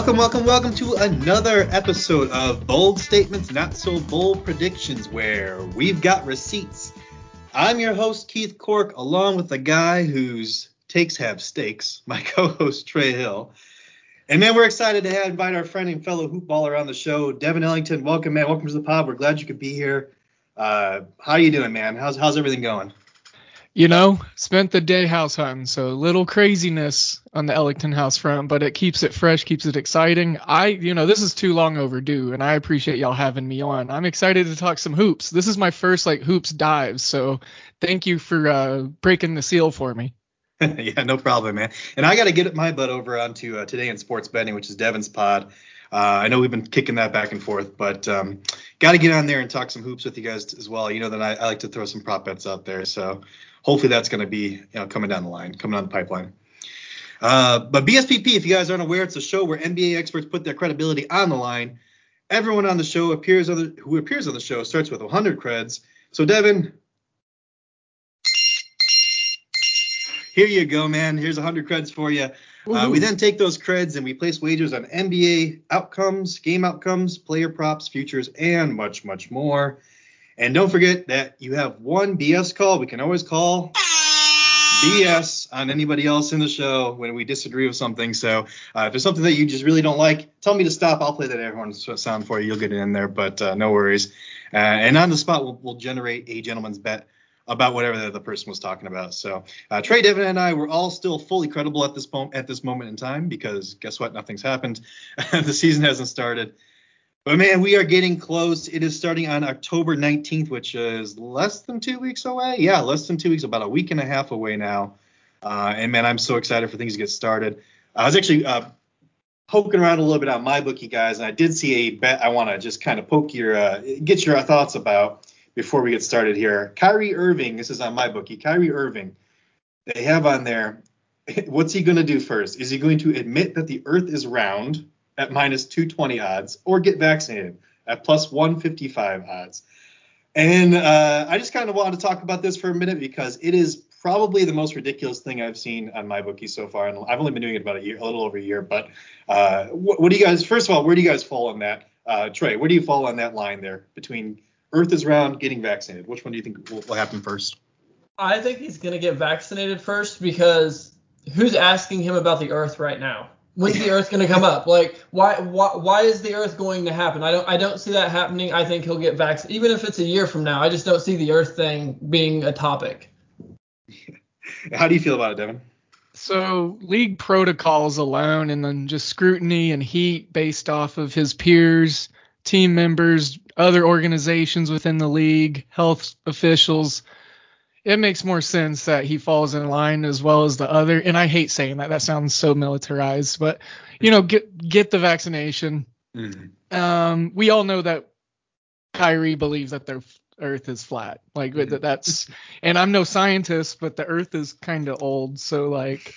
Welcome, welcome, welcome to another episode of Bold Statements, Not So Bold Predictions, where we've got receipts. I'm your host, Keith Cork, along with the guy whose takes have stakes, my co host, Trey Hill. And man, we're excited to have, invite our friend and fellow hoopballer on the show, Devin Ellington. Welcome, man. Welcome to the pod. We're glad you could be here. Uh, how you doing, man? How's how's everything going? You know, spent the day house hunting, so little craziness on the Ellington house front, but it keeps it fresh, keeps it exciting. I, you know, this is too long overdue, and I appreciate y'all having me on. I'm excited to talk some hoops. This is my first like hoops dive, so thank you for uh, breaking the seal for me. yeah, no problem, man. And I got to get my butt over onto uh, today in sports betting, which is Devin's pod. Uh, I know we've been kicking that back and forth, but um, got to get on there and talk some hoops with you guys as well. You know that I, I like to throw some prop bets out there, so hopefully that's going to be you know coming down the line, coming down the pipeline. Uh, but BSPP, if you guys aren't aware, it's a show where NBA experts put their credibility on the line. Everyone on the show appears on the, who appears on the show starts with 100 creds. So Devin, here you go, man. Here's 100 creds for you. Uh, we then take those creds and we place wagers on NBA outcomes, game outcomes, player props, futures, and much, much more. And don't forget that you have one BS call. We can always call BS on anybody else in the show when we disagree with something. So uh, if there's something that you just really don't like, tell me to stop. I'll play that horn sound for you. You'll get it in there, but uh, no worries. Uh, and on the spot, we'll, we'll, generate a gentleman's bet about whatever the other person was talking about. So uh, Trey, Devin, and I were all still fully credible at this point at this moment in time because guess what? Nothing's happened. the season hasn't started. But man, we are getting close. It is starting on October 19th, which is less than two weeks away. Yeah, less than two weeks, about a week and a half away now. Uh, and man, I'm so excited for things to get started. I was actually uh, poking around a little bit on MyBookie, guys, and I did see a bet I want to just kind of poke your, uh, get your thoughts about before we get started here. Kyrie Irving, this is on MyBookie. Kyrie Irving, they have on there. What's he going to do first? Is he going to admit that the Earth is round? At minus 220 odds or get vaccinated at plus 155 odds. And uh, I just kind of wanted to talk about this for a minute because it is probably the most ridiculous thing I've seen on MyBookie so far. And I've only been doing it about a year, a little over a year. But uh, what, what, do you guys, first of all, where do you guys fall on that? Uh, Trey, where do you fall on that line there between Earth is round, getting vaccinated? Which one do you think will, will happen first? I think he's going to get vaccinated first because who's asking him about the Earth right now? When's the Earth going to come up? Like, why, why, why is the Earth going to happen? I don't, I don't see that happening. I think he'll get vaccinated, even if it's a year from now. I just don't see the Earth thing being a topic. How do you feel about it, Devin? So league protocols alone, and then just scrutiny and heat based off of his peers, team members, other organizations within the league, health officials it makes more sense that he falls in line as well as the other. And I hate saying that. That sounds so militarized, but you know, get get the vaccination. Mm-hmm. Um, we all know that Kyrie believes that the Earth is flat. Like mm-hmm. that's, and I'm no scientist, but the Earth is kind of old, so like.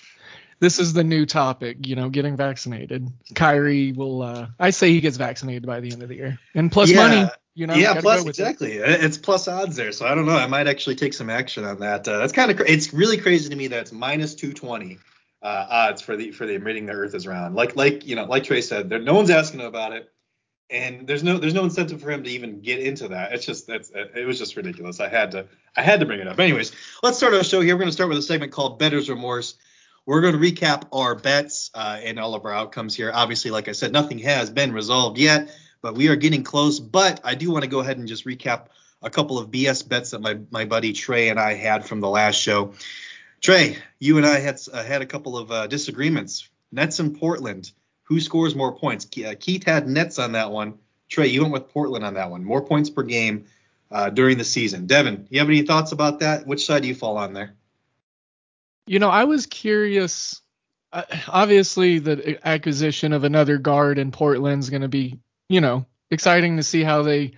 This is the new topic, you know, getting vaccinated. Kyrie will, uh, I say he gets vaccinated by the end of the year, and plus yeah. money. You know, yeah, plus exactly. It. It's plus odds there, so I don't know. I might actually take some action on that. Uh, that's kind of it's really crazy to me that it's minus 220 uh, odds for the for the admitting the Earth is round. Like like you know, like Trey said, there no one's asking him about it, and there's no there's no incentive for him to even get into that. It's just that's it was just ridiculous. I had to I had to bring it up. Anyways, let's start our show here. We're going to start with a segment called Better's Remorse. We're going to recap our bets uh, and all of our outcomes here. Obviously, like I said, nothing has been resolved yet but we are getting close. But I do want to go ahead and just recap a couple of BS bets that my, my buddy Trey and I had from the last show. Trey, you and I had uh, had a couple of uh, disagreements. Nets in Portland. Who scores more points? Uh, Keith had Nets on that one. Trey, you went with Portland on that one. More points per game uh, during the season. Devin, you have any thoughts about that? Which side do you fall on there? You know, I was curious. Uh, obviously, the acquisition of another guard in Portland is going to be you know, exciting to see how they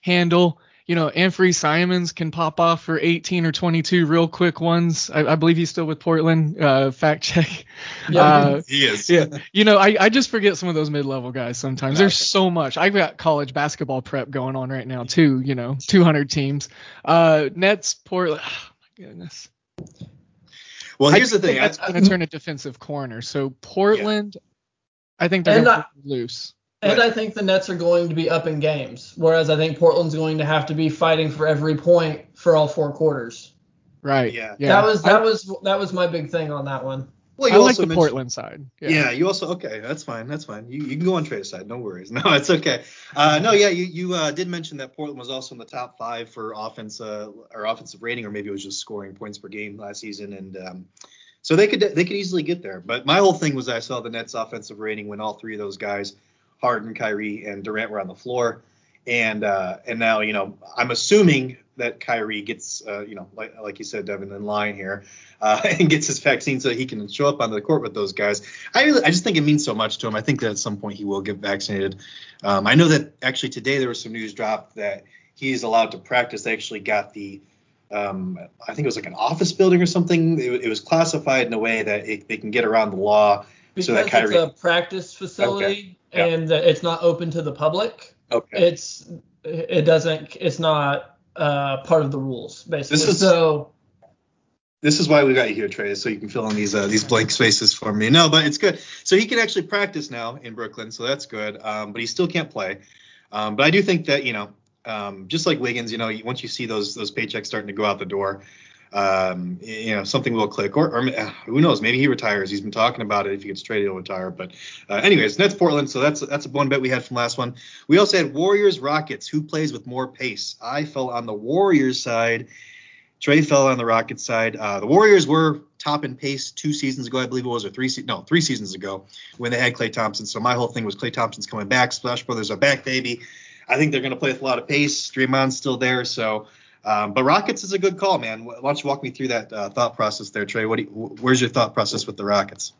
handle. You know, Anfernee Simons can pop off for 18 or 22 real quick ones. I, I believe he's still with Portland. Uh, fact check. Yeah, uh, he is. yeah. You know, I, I just forget some of those mid-level guys sometimes. There's so much. I've got college basketball prep going on right now too. You know, 200 teams. Uh, Nets, Portland. Oh, my goodness. Well, here's I the thing. That's going to turn a defensive corner. So Portland, I think they're And going to loose. And Right. I think the Nets are going to be up in games, whereas I think Portland's going to have to be fighting for every point for all four quarters. Right. Yeah. Yeah. That was that I, was that was my big thing on that one. Well, I like also the mentioned- Portland side. Yeah. you also okay. That's fine. That's fine. You, you can go on trade side. No worries. No, it's okay. Uh, no, yeah, you you uh, did mention that Portland was also in the top five for offense uh, or offensive rating, or maybe it was just scoring points per game last season, and um, so they could they could easily get there. But my whole thing was I saw the Nets offensive rating when all three of those guys, Harden, Kyrie, and Durant were on the floor, and uh, and now you know I'm assuming that Kyrie gets uh, you know like like you said Devin in line here uh, and gets his vaccine so he can show up on the court with those guys. I really, I just think it means so much to him. I think that at some point he will get vaccinated. Um, I know that actually today there was some news dropped that he's allowed to practice. They actually got the, um, I think it was like an office building or something. It, it was classified in a way that it, they can get around the law. Because So Kyrie- it's a practice facility Yeah. and it's not open to the public. Okay. It's it doesn't it's not uh, part of the rules basically. This is- so This is why we got you here, Trey, so you can fill in these uh, these blank spaces for me. No, but it's good. So he can actually practice now in Brooklyn, so that's good. Um, but he still can't play. Um, but I do think that you know, um, just like Wiggins, you know, once you see those those paychecks starting to go out the door, um, you know, something will click. Or, or uh, who knows? Maybe he retires. He's been talking about it. If he gets traded, he'll retire. But uh, anyways, that's Portland. So that's that's a one bet we had from last one. We also had Warriors Rockets. Who plays with more pace? I fell on the Warriors side. Trey fell on the Rockets side. Uh, the Warriors were top in pace two seasons ago, I believe it was, or three se- no three seasons ago when they had Klay Thompson. So my whole thing was Klay Thompson's coming back. Splash Brothers are back, baby. I think they're going to play with a lot of pace. Draymond's still there, so. Um, but Rockets is a good call, man. Why don't you walk me through that uh, thought process there, Trey? What you, where's your thought process with the Rockets?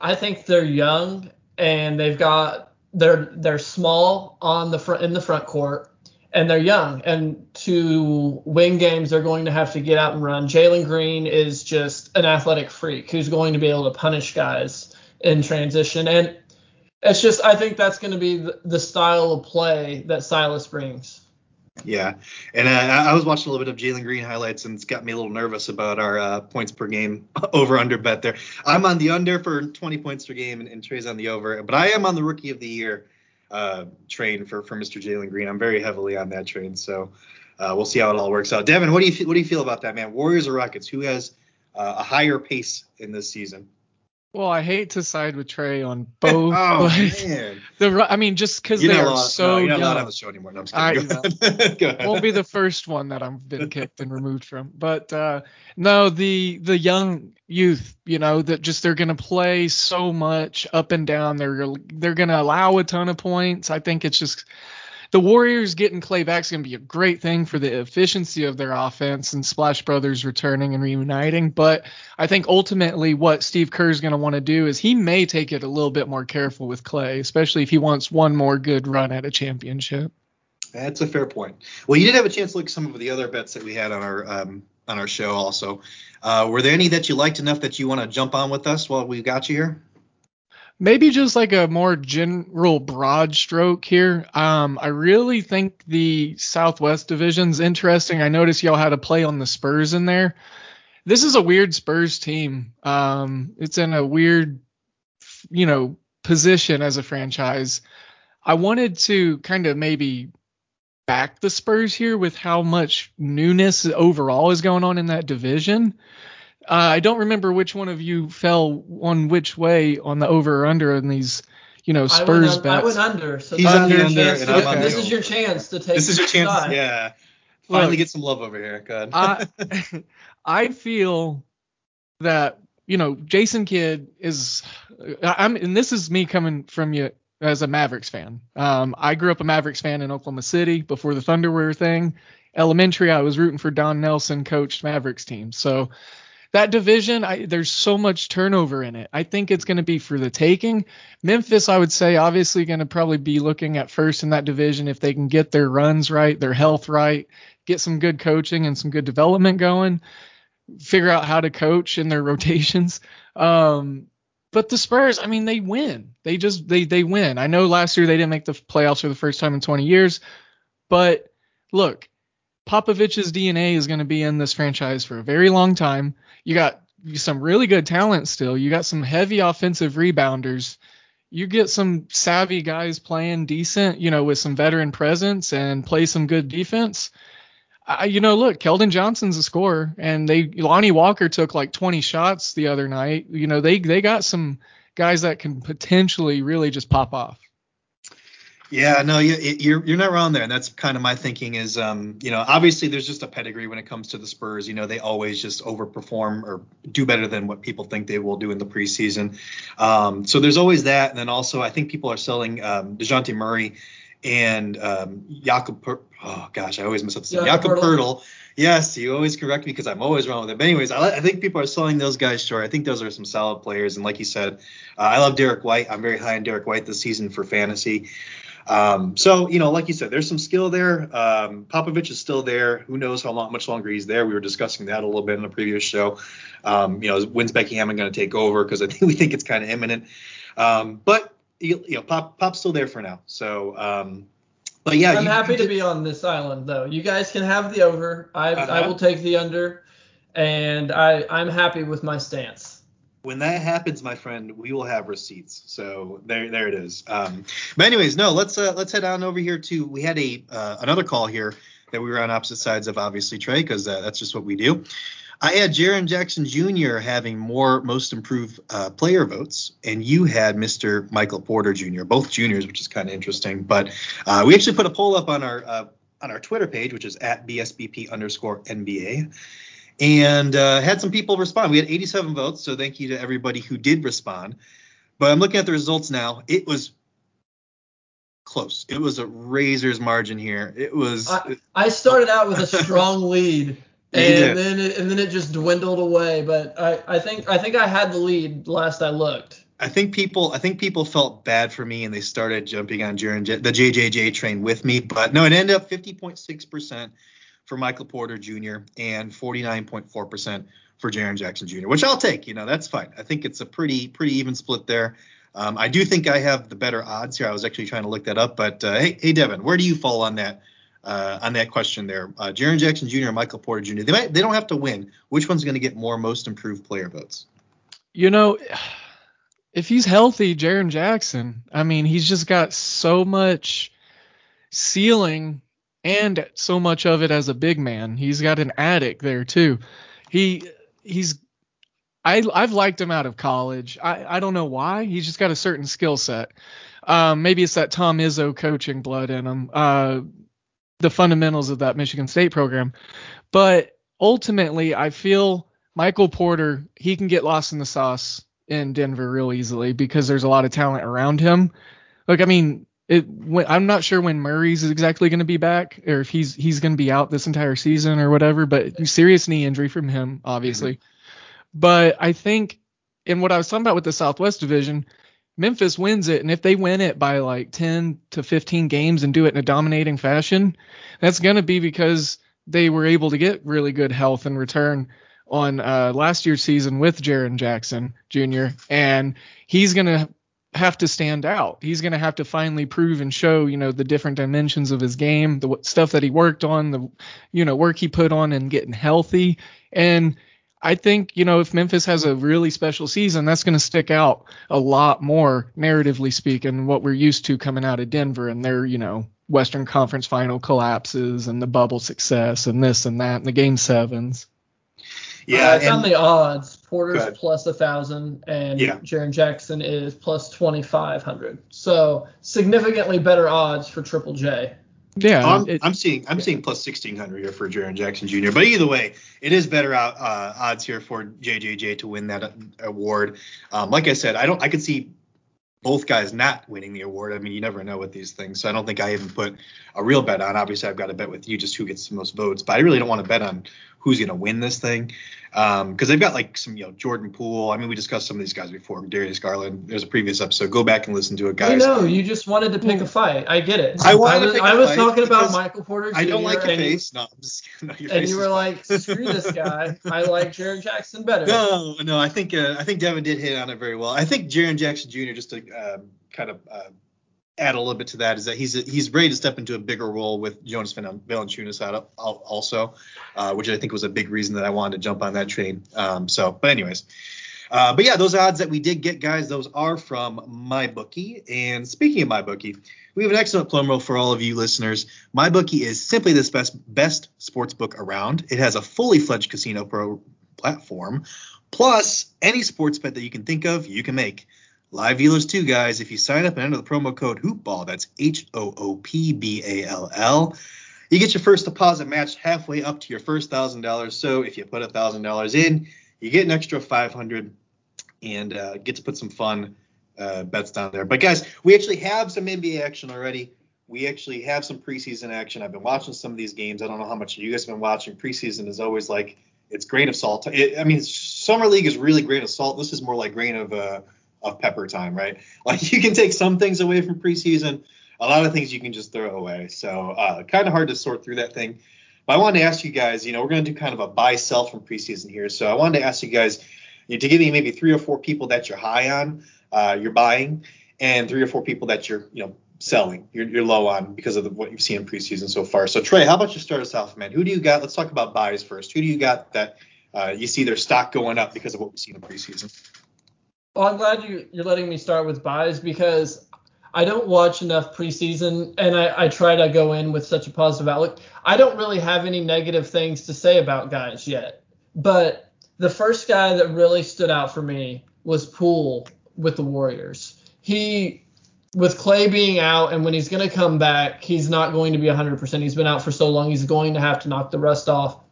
I think they're young and they've got they're they're small on the front in the front court and they're young and to win games they're going to have to get out and run. Jalen Green is just an athletic freak who's going to be able to punish guys in transition and it's just I think that's going to be the, the style of play that Silas brings. Yeah, and uh, I was watching a little bit of Jalen Green highlights, and it's got me a little nervous about our uh, points per game over under bet there. I'm on the under for 20 points per game, and, and Trey's on the over, but I am on the rookie of the year uh, train for for Mr. Jalen Green. I'm very heavily on that train, so uh, we'll see how it all works out. Devin, what do you what do you feel about that, man? Warriors or Rockets? Who has uh, a higher pace in this season? Well, I hate to side with Trey on both, oh man, the I mean, just because they are so no, you're not young. on the show anymore. No, I'm just I kidding. Go ahead. Go ahead. won't be the first one that I've been kicked and removed from. But uh, no, the the young youth, you know, that just they're gonna play so much up and down. They're they're gonna allow a ton of points. I think it's just the Warriors getting Klay back is gonna be a great thing for the efficiency of their offense and Splash Brothers returning and reuniting. But I think ultimately what Steve Kerr is gonna want to do is he may take it a little bit more careful with Klay, especially if he wants one more good run at a championship. That's a fair point. Well, you did have a chance to look at some of the other bets that we had on our um, on our show. Also, uh, were there any that you liked enough that you want to jump on with us while we got you here? Maybe just like a more general broad stroke here. Um, I really think the Southwest Division's interesting. I noticed y'all had a play on the Spurs in there. This is a weird Spurs team. Um, it's in a weird, you know, position as a franchise. I wanted to kind of maybe back the Spurs here with how much newness overall is going on in that division. Uh, I don't remember which one of you fell on which way on the over or under in these, you know, I Spurs went, un- I bets. went under. So He's this on is your under chance and to I'm get- on this is your chance to take This is your chance. side. Yeah, finally Look, get some love over here. Go ahead. I I feel that you know Jason Kidd is I'm and this is me coming from you as a Mavericks fan. Um, I grew up a Mavericks fan in Oklahoma City before the Thunder were thing. Elementary, I was rooting for Don Nelson coached Mavericks team. So that division, I, there's so much turnover in it. I think it's going to be for the taking. Memphis, I would say, obviously going to probably be looking at first in that division if they can get their runs right, their health right, get some good coaching and some good development going, figure out how to coach in their rotations. Um, but the Spurs, I mean, they win. They just they they win. I know last year they didn't make the playoffs for the first time in 20 years, but look, Popovich's DNA is going to be in this franchise for a very long time. You got some really good talent still. You got some heavy offensive rebounders. you get some savvy guys playing decent, you know, with some veteran presence and play some good defense. I, you know, look, Keldon Johnson's a scorer, and they Lonnie Walker took like 20 shots the other night. You know, they they got some guys that can potentially really just pop off. Yeah, no, you're you're not wrong there, and that's kind of my thinking. Is um, you know, obviously there's just a pedigree when it comes to the Spurs. You know, they always just overperform or do better than what people think they will do in the preseason. Um, so there's always that, and then also I think people are selling um, Dejounte Murray and um, Jakob. Per- oh gosh, I always mess up the name. Jakob Poeltl. Yes, you always correct me because I'm always wrong with it. But anyways, I, I, think people are selling those guys short. I think those are some solid players, and like you said, uh, I love Derrick White. I'm very high on Derrick White this season for fantasy. Um, so you know, like you said, there's some skill there. Um, Popovich is still there. Who knows how long, much longer he's there? We were discussing that a little bit in the previous show. Um, you know, when's Becky Hammon going to take over? Because I think we think it's kind of imminent. Um, but you, you, know, Pop Pop's still there for now. So. Um, but yeah, I'm you, happy to be on this island though. You guys can have the over. I uh-huh. I will take the under, and I I'm happy with my stance when that happens, my friend, we will have receipts. So there, there it is. Um, but anyways, no, let's uh, let's head on over here to. We had a uh, another call here that we were on opposite sides of, obviously Trey, because uh, that's just what we do. I had Jaren Jackson Jr. having more most improved uh, player votes, and you had Mr. Michael Porter Jr. Both juniors, which is kind of interesting. But uh, we actually put a poll up on our uh, on our Twitter page, which is at BSBP underscore NBA and uh, had some people respond. We had 87 votes, so thank you to everybody who did respond. But I'm looking at the results now. It was close. It was a razor's margin here. It was. I, I started out with a strong lead, and then it, and then it just dwindled away. But I, I think I think I had the lead last I looked. I think people I think people felt bad for me and they started jumping on Jaren, the JJJ train with me. But no, it ended up 50.6 percent for Michael Porter Jr. and 49.4% for Jaren Jackson Jr., which I'll take. You know, that's fine. I think it's a pretty pretty even split there. Um, I do think I have the better odds here. I was actually trying to look that up, but uh, hey, hey, Devin, where do you fall on that uh, on that question there? Uh, Jaren Jackson Jr. or Michael Porter Jr. They might they don't have to win. Which one's going to get more most improved player votes? You know, if he's healthy, Jaren Jackson. I mean, he's just got so much ceiling and so much of it as a big man. He's got an attic there too. He he's I I've liked him out of college. I I don't know why. He's just got a certain skill set. Um, maybe it's that Tom Izzo coaching blood in him. Uh, the fundamentals of that Michigan State program. But ultimately, I feel Michael Porter he can get lost in the sauce in Denver real easily because there's a lot of talent around him. Look, I mean, it, I'm not sure when Murray's exactly going to be back, or if he's he's going to be out this entire season or whatever. But serious knee injury from him, obviously. Mm-hmm. But I think, in what I was talking about with the Southwest Division, Memphis wins it, and if they win it by like 10 to 15 games and do it in a dominating fashion, that's going to be because they were able to get really good health and return on uh, last year's season with Jaren Jackson Jr. and he's going to have to stand out. He's going to have to finally prove and show, you know, the different dimensions of his game, the stuff that he worked on, the, you know, work he put on and getting healthy. And I think, you know, if Memphis has a really special season, that's going to stick out a lot more, narratively speaking, what we're used to coming out of Denver and their, you know, Western Conference final collapses and the bubble success and this and that and the game sevens. Yeah, uh, it's on the odds. Porter's plus a thousand, and yeah. Jaren Jackson is plus twenty five hundred. So significantly better odds for Triple J. Yeah, I'm, it, I'm seeing I'm yeah. seeing plus sixteen hundred here for Jaren Jackson Jr. But either way, it is better out, uh, odds here for JJJ to win that award. Um, like I said, I don't I could see both guys not winning the award. I mean, you never know with these things. So I don't think I even put a real bet on. Obviously, I've got to bet with you just who gets the most votes, but I really don't want to bet on who's going to win this thing because um, they've got like some, you know, Jordan Poole. I mean, we discussed some of these guys before. Darius Garland. There's a previous episode. Go back and listen to it, guys. I know you just wanted to pick a fight. I get it. I, I was, I was talking about Michael Porter. Jr. I don't like your face. No, I'm just no, your And you were like, screw this guy. I like Jaren Jackson better. No, no. I think uh, I think Devin did hit on it very well. I think Jaren Jackson Jr. just to uh, kind of. Uh, add a little bit to that is that he's he's ready to step into a bigger role with Jonas Valanciunas out also, uh, which I think was a big reason that I wanted to jump on that train. Um, so, but anyways, Uh, but yeah, those odds that we did get, guys, those are from MyBookie. And speaking of MyBookie, we have an excellent promo for all of you listeners. MyBookie is simply the best best sports book around. It has a fully fledged casino pro platform, plus any sports bet that you can think of, you can make. Live dealers too, guys. If you sign up and enter the promo code HoopBall, that's H O O P B A L L, you get your first deposit matched halfway up to your first thousand dollars. So if you put a thousand dollars in, you get an extra 500 and uh, get to put some fun uh, bets down there. But guys, we actually have some NBA action already. We actually have some preseason action. I've been watching some of these games. I don't know how much you guys have been watching. Preseason is always like it's grain of salt. It, I mean, summer league is really grain of salt. This is more like grain of uh, of pepper time, right? Like you can take some things away from preseason. A lot of things you can just throw away. So uh, kind of hard to sort through that thing. But I wanted to ask you guys, you know, we're going to do kind of a buy sell from preseason here. So I wanted to ask you guys you know, to give me maybe three or four people that you're high on, uh, you're buying, and three or four people that you're, you know, selling, you're, you're low on because of the, what you've seen in preseason so far. So Trey, how about you start us off, man? Who do you got? Let's talk about buys first. Who do you got that uh, you see their stock going up because of what we've seen in preseason? Well, I'm glad you, you're letting me start with buys because I don't watch enough preseason, and I, I, try to go in with such a positive outlook. I don't really have any negative things to say about guys yet, but the first guy that really stood out for me was Poole with the Warriors. He, with Klay being out, and when he's going to come back, he's not going to be 100%. He's been out for so long, he's going to have to knock the rust off.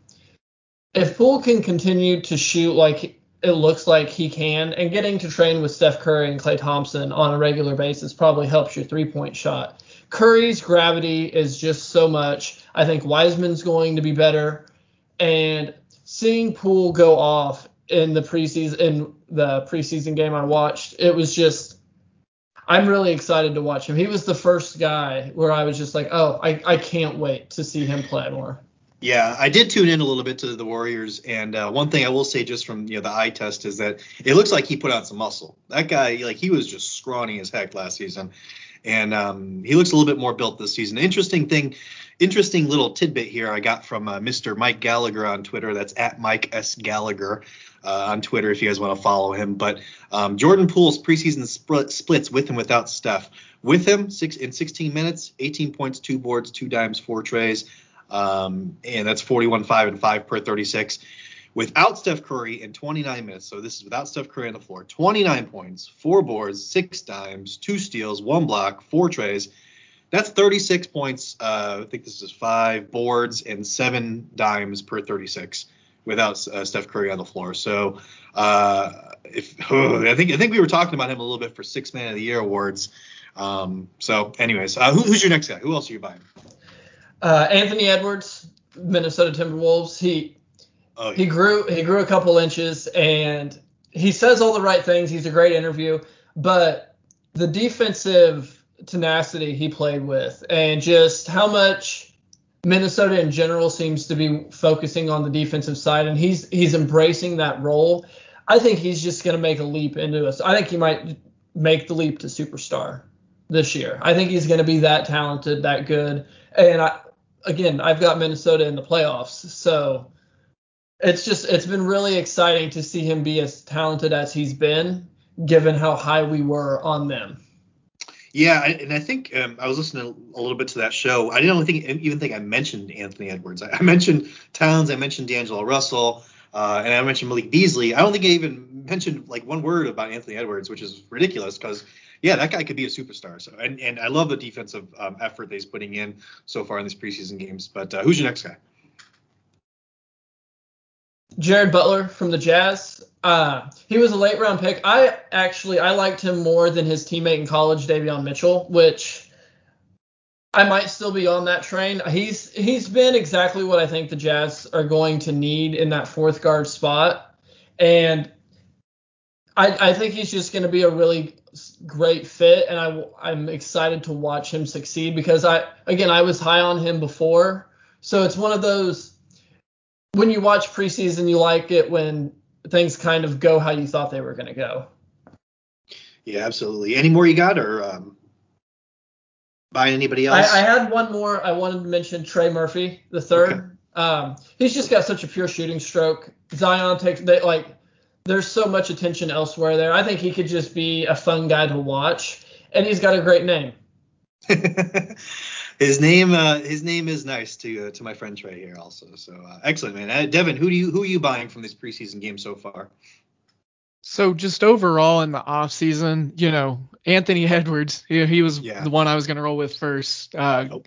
If Poole can continue to shoot like it looks like he can. And getting to train with Steph Curry and Klay Thompson on a regular basis probably helps your three point shot. Curry's gravity is just so much. I think Wiseman's going to be better. And seeing Poole go off in the preseason in the preseason game I watched, it was just I'm really excited to watch him. He was the first guy where I was just like, oh, I, I can't wait to see him play more. Yeah, I did tune in a little bit to the Warriors, and uh, one thing I will say just from you know the eye test is that it looks like he put on some muscle. That guy, like he was just scrawny as heck last season, and um, he looks a little bit more built this season. Interesting thing, interesting little tidbit here I got from uh, Mr. Mike Gallagher on Twitter. That's at Mike S Gallagher uh, on Twitter if you guys want to follow him. But um, Jordan Poole's preseason split, splits with and without Steph. With him, six in 16 minutes, 18 points, two boards, two dimes, four treys. Um, and that's 41, 5, and 5 per 36. Without Steph Curry in 29 minutes, so this is without Steph Curry on the floor, 29 points, four boards, six dimes, two steals, one block, four treys. That's 36 points. Uh, I think this is five boards and seven dimes per 36 without uh, Steph Curry on the floor. So uh, if oh, I think I think we were talking about him a little bit for six man of the year awards. Um, so anyways, uh, who, who's your next guy? Who else are you buying? Uh, Anthony Edwards, Minnesota Timberwolves. He oh, yeah. he grew he grew a couple inches and he says all the right things. He's a great interview, but the defensive tenacity he played with and just how much Minnesota in general seems to be focusing on the defensive side and he's he's embracing that role. I think he's just going to make a leap into us. I think he might make the leap to superstar this year. I think he's going to be that talented, that good. And I, again, I've got Minnesota in the playoffs, so it's just it's been really exciting to see him be as talented as he's been, given how high we were on them. Yeah, and I think um, I was listening a little bit to that show. I didn't think, even think I mentioned Anthony Edwards. I, mentioned Towns, I mentioned D'Angelo Russell, uh, and I mentioned Malik Beasley. I don't think I even mentioned like one word about Anthony Edwards, which is ridiculous because yeah, that guy could be a superstar. So and and I love the defensive um, effort that he's putting in so far in these preseason games. But uh, who's your next guy? Jared Butler from the Jazz. Uh, he was a late round pick. I actually I liked him more than his teammate in college, Davion Mitchell, which I might still be on that train. He's he's been exactly what I think the Jazz are going to need in that fourth guard spot, and I I think he's just going to be a really great fit, and I I'm excited to watch him succeed because I again I was high on him before, so it's one of those when you watch preseason you like it when things kind of go how you thought they were going to go. Yeah, absolutely. Any more you got or um, buying anybody else? I, I, had one more. I wanted to mention Trey Murphy the third. Okay. Um, he's just got such a pure shooting stroke. Zion takes they like there's so much attention elsewhere there. I think he could just be a fun guy to watch, and he's got a great name. his name, uh, his name is nice to uh, to my friends right here also. So uh, excellent, man. Uh, Devin, who do you who are you buying from this preseason game so far? So just overall in the off season, you know, Anthony Edwards, he, he was yeah. the one I was going to roll with first. Uh, nope.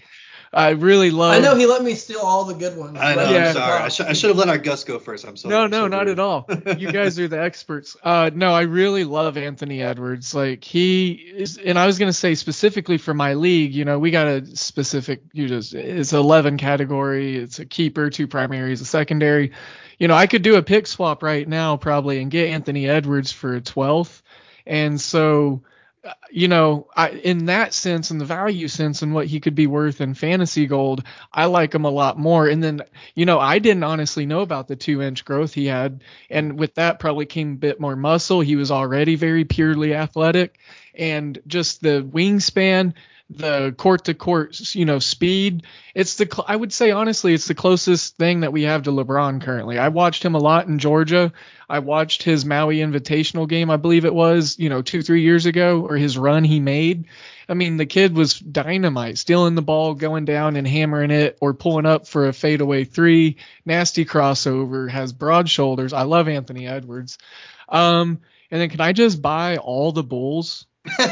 I really love. I know he let me steal all the good ones. I know. Yeah. I'm sorry. I, sh- I, should have let our Gus go first. I'm sorry. No, no, so not rude. at all. You guys are the experts. Uh, no, I really love Anthony Edwards. Like he is, and I was gonna say specifically for my league. You know, we got a specific. You just it's 11 category. It's a keeper, two primaries, a secondary. You know, I could do a pick swap right now probably and get Anthony Edwards for a 12th. And so Uh, you know, I, in that sense, in the value sense, and what he could be worth in fantasy gold, I like him a lot more. And then, you know, I didn't honestly know about the two inch growth he had, and with that probably came a bit more muscle. He was already very purely athletic, and just the wingspan the court to court, you know, speed. It's the I would say honestly, it's the closest thing that we have to LeBron currently. I watched him a lot in Georgia. I watched his Maui Invitational game, I believe it was, you know, two three years ago, or his run he made. I mean, the kid was dynamite, stealing the ball, going down and hammering it, or pulling up for a fadeaway three. Nasty crossover, has broad shoulders. I love Anthony Edwards. Um, and then can I just buy all the Bulls? you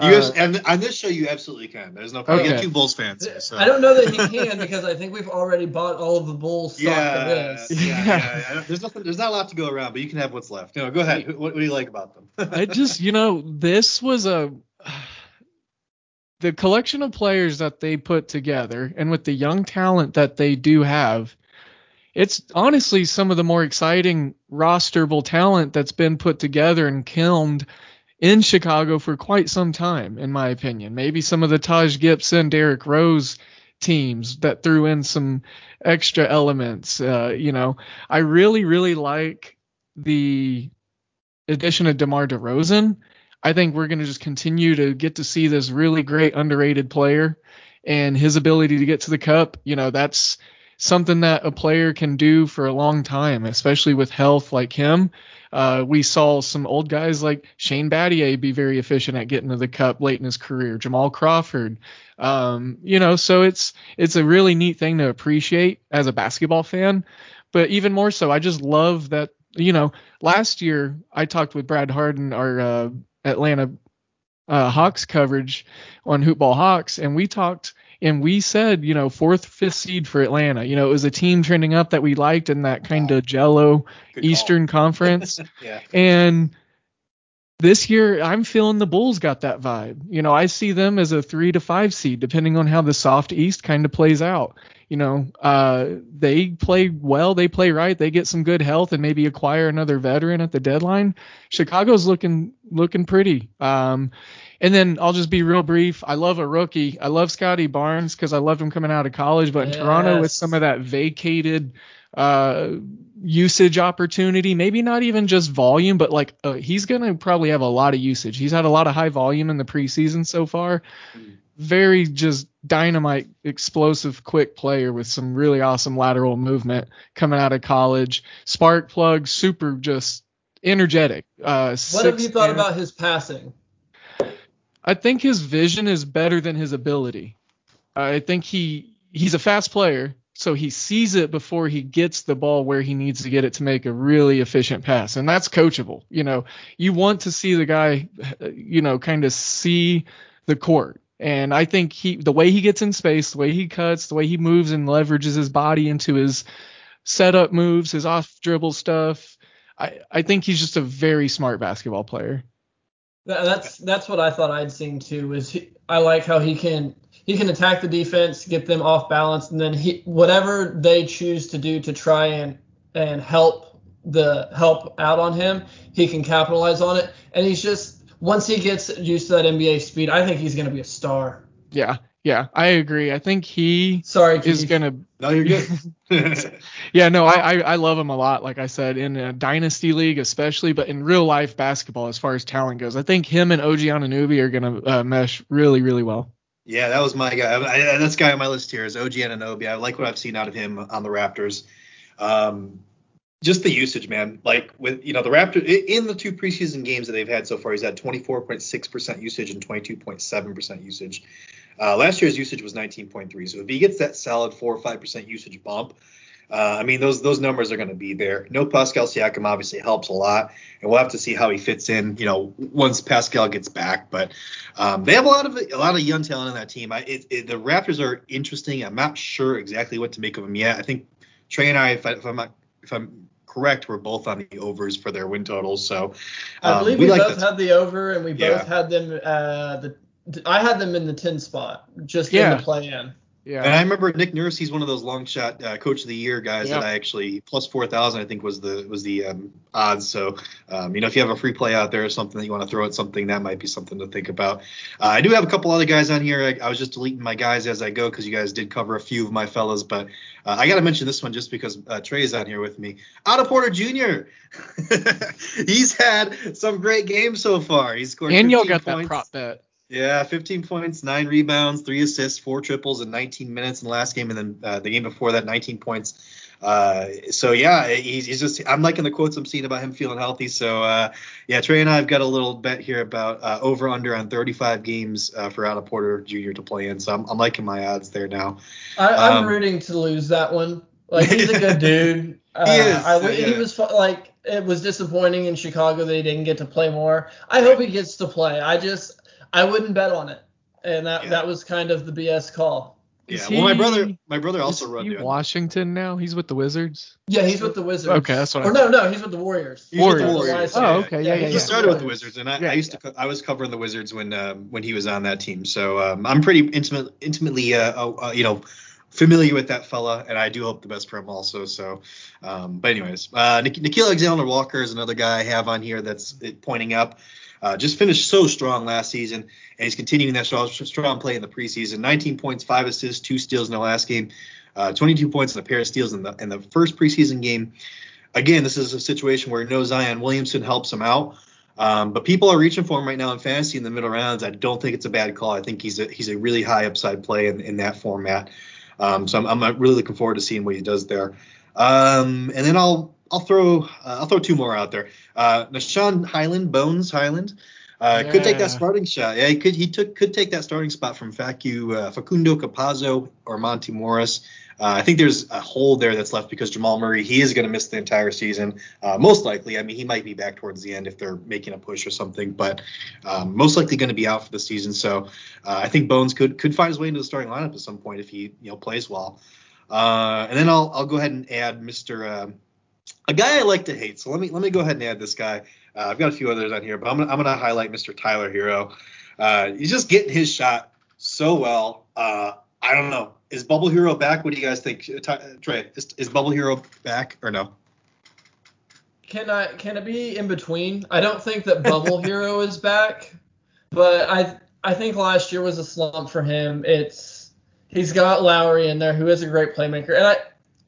uh, and on this show you absolutely can. There's no problem. Okay. You got two Bulls fans. Here, so. I don't know that he can because I think we've already bought all of the Bulls stock yeah, for this. Yeah, yeah, yeah, There's nothing. There's not a lot to go around, but you can have what's left. You know, go ahead. What, what do you like about them? I just, you know, this was a the collection of players that they put together, and with the young talent that they do have. It's honestly some of the more exciting rosterable talent that's been put together and kilned in Chicago for quite some time, in my opinion. Maybe some of the Taj Gibson, Derrick Rose teams that threw in some extra elements. Uh, you know, I really, really like the addition of DeMar DeRozan. I think we're going to just continue to get to see this really great underrated player and his ability to get to the cup. You know, that's something that a player can do for a long time, especially with health like him. Uh, we saw some old guys like Shane Battier be very efficient at getting to the cup late in his career. Jamal Crawford, um, you know, so it's it's a really neat thing to appreciate as a basketball fan. But even more so, I just love that. You know, last year I talked with Brad Harden, our uh, Atlanta uh, Hawks coverage on Hoopball Hawks, and we talked and we said, you know, fourth, fifth seed for Atlanta. You know, it was a team trending up that we liked in that kind of Jello Good Eastern call. Conference. yeah. And this year, I'm feeling the Bulls got that vibe. You know, I see them as a three to five seed, depending on how the soft East kind of plays out. You know, uh, they play well, they play right, they get some good health, and maybe acquire another veteran at the deadline. Chicago's looking looking pretty. Um, and then I'll just be real brief. I love a rookie. I love Scottie Barnes because I loved him coming out of college. But in yes. Toronto, with some of that vacated uh, usage opportunity, maybe not even just volume, but like uh, he's gonna probably have a lot of usage. He's had a lot of high volume in the preseason so far. Very just dynamite, explosive, quick player with some really awesome lateral movement coming out of college. Spark plug, super just energetic. Uh, what have you thought about his passing? I think his vision is better than his ability. I think he he's a fast player, so he sees it before he gets the ball where he needs to get it to make a really efficient pass, and that's coachable. You know, you want to see the guy, you know, kind of see the court. And I think he, the way he gets in space, the way he cuts, the way he moves and leverages his body into his setup moves, his off dribble stuff, I, I think he's just a very smart basketball player. That's that's what I thought I'd seen too. Is he, I like how he can he can attack the defense, get them off balance, and then he whatever they choose to do to try and and help the help out on him, he can capitalize on it. And he's just once he gets used to that NBA speed, I think he's going to be a star. Yeah, yeah, I agree. I think he sorry is gonna. No, you're good. yeah, no, I, I, I love him a lot. Like I said, in a dynasty league especially, but in real life basketball, as far as talent goes, I think him and OG Anunoby are gonna uh, mesh really really well. Yeah, that was my guy. I, this guy on my list here is OG Anunoby. I like what I've seen out of him on the Raptors. Um, just the usage, man. Like with you know the Raptors in the two preseason games that they've had so far, he's had 24.6% usage and 22.7% usage. Uh, last year's usage was 19.3. So if he gets that solid four or five percent usage bump, uh, I mean those those numbers are going to be there. No Pascal Siakam obviously helps a lot, and we'll have to see how he fits in. You know once Pascal gets back, but um, they have a lot of a lot of young talent on that team. I, it, it, the Raptors are interesting. I'm not sure exactly what to make of them yet. I think Trey and I, if, I, if I'm not if I'm correct, we're both on the overs for their win totals. So um, I believe we, we like both had the over, and we yeah. both had them. Uh, the I had them in the 10 spot, just yeah. in the play in. Yeah. And I remember Nick Nurse. He's one of those long shot uh, coach of the year guys that I actually plus four thousand I think was the was the um, odds. So um, you know if you have a free play out there or something that you want to throw at something that might be something to think about. Uh, I do have a couple other guys on here. I, I was just deleting my guys as I go because you guys did cover a few of my fellas, but uh, I got to mention this one just because uh, Trey's on here with me. Otto Porter Jr. He's had some great games so far. He's scored. And y'all got points. that prop bet. Yeah, 15 points, nine rebounds, three assists, four triples in 19 minutes in the last game, and then uh, the game before that, 19 points. Uh, so yeah, he's, he's, just I'm liking the quotes I'm seeing about him feeling healthy. So uh, yeah, Trey and I have got a little bet here about uh, over under on 35 games uh, for Otto Porter Jr. to play in. So I'm, I'm liking my odds there now. I, am um, rooting to lose that one. Like he's a good dude. Uh, he is. I, yeah. He was like it was disappointing in Chicago that he didn't get to play more. I hope he gets to play. I just I wouldn't bet on it, and that yeah. that was kind of the BS call. Yeah, well, my brother, my brother also run. He Washington now. He's with the Wizards. Yeah, he's with the Wizards. Okay, that's what. Or I no, no, he's with the Warriors. He's Warriors. The Warriors. Oh, okay, yeah, yeah. yeah he started with the Wizards, and I, yeah, I used to, I was covering the Wizards when, um, when he was on that team. So um, I'm pretty intimate, intimately, uh, uh, uh, you know, familiar with that fella, and I do hope the best for him also. So, um, but anyways, uh, Nik- Nickeil Alexander Walker is another guy I have on here that's pointing up. Uh, just finished so strong last season, and he's continuing that strong, strong play in the preseason. 19 points, five assists, two steals in the last game, uh, 22 points and a pair of steals in the in the first preseason game. Again, this is a situation where no Zion Williamson helps him out. Um, but people are reaching for him right now in fantasy in the middle rounds. I don't think it's a bad call. I think he's a he's a really high upside play in, in that format. Um, so I'm, I'm really looking forward to seeing what he does there. Um, and then I'll I'll throw uh, I'll throw two more out there. Uh, Nah'Shon Hyland, Bones Hyland, uh, yeah. could take that starting shot. Yeah, he could he took could take that starting spot from Facu, uh, Facundo Campazzo or Monte Morris. Uh, I think there's a hole there that's left because Jamal Murray he is going to miss the entire season, uh, most likely. I mean, he might be back towards the end if they're making a push or something, but um, most likely going to be out for the season. So uh, I think Bones could could find his way into the starting lineup at some point if he you know plays well. Uh, and then I'll I'll go ahead and add Mr a guy I like to hate. So let me let me go ahead and add this guy. Uh, I've got a few others on here, but I'm gonna I'm gonna highlight Mr. Tyler Herro. Uh, he's just getting his shot so well. Uh, I don't know. Is Bubble Herro back? What do you guys think? Uh, Trey, is, is Bubble Herro back or no? Can I can it be in between? I don't think that Bubble Herro is back, but I I think last year was a slump for him. It's he's got Lowry in there, who is a great playmaker, and I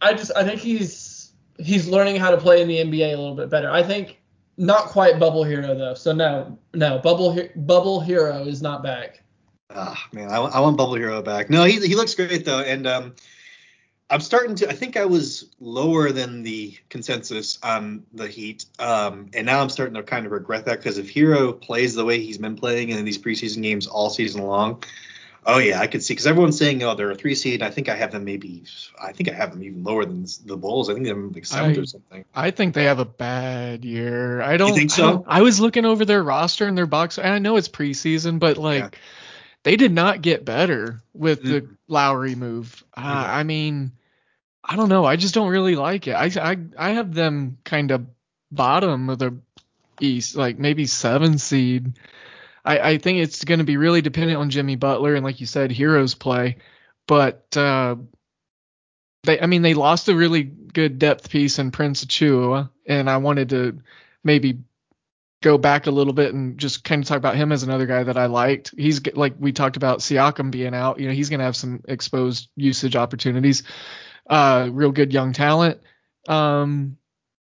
I just I think he's he's learning how to play in the NBA a little bit better. I think not quite Bubble Herro though. So no, no, Bubble Bubble Herro is not back. Ah man, I, I, want Bubble Herro back. No, he he looks great though, and um, I'm starting to. I think I was lower than the consensus on the Heat, um, and now I'm starting to kind of regret that because if Herro plays the way he's been playing in these preseason games all season long, Oh yeah, I could see because everyone's saying oh they're a three seed. I think I have them maybe. I think I have them even lower than the Bulls. I think they're like seventh or something. I think they have a bad year. I don't you think so. I, I, was looking over their roster and their box. And I know it's preseason, but like yeah. they did not get better with mm-hmm. the Lowry move. Uh, I mean, I don't know. I just don't really like it. I I I have them kind of bottom of the East, like maybe seven seed. I, I think it's going to be really dependent on Jimmy Butler and, like you said, Herro's play. But uh, they, I mean, they lost a really good depth piece in Prince Achiuwa, and I wanted to maybe go back a little bit and just kind of talk about him as another guy that I liked. He's like we talked about Siakam being out. You know, he's going to have some exposed usage opportunities. Uh, real good young talent. Um,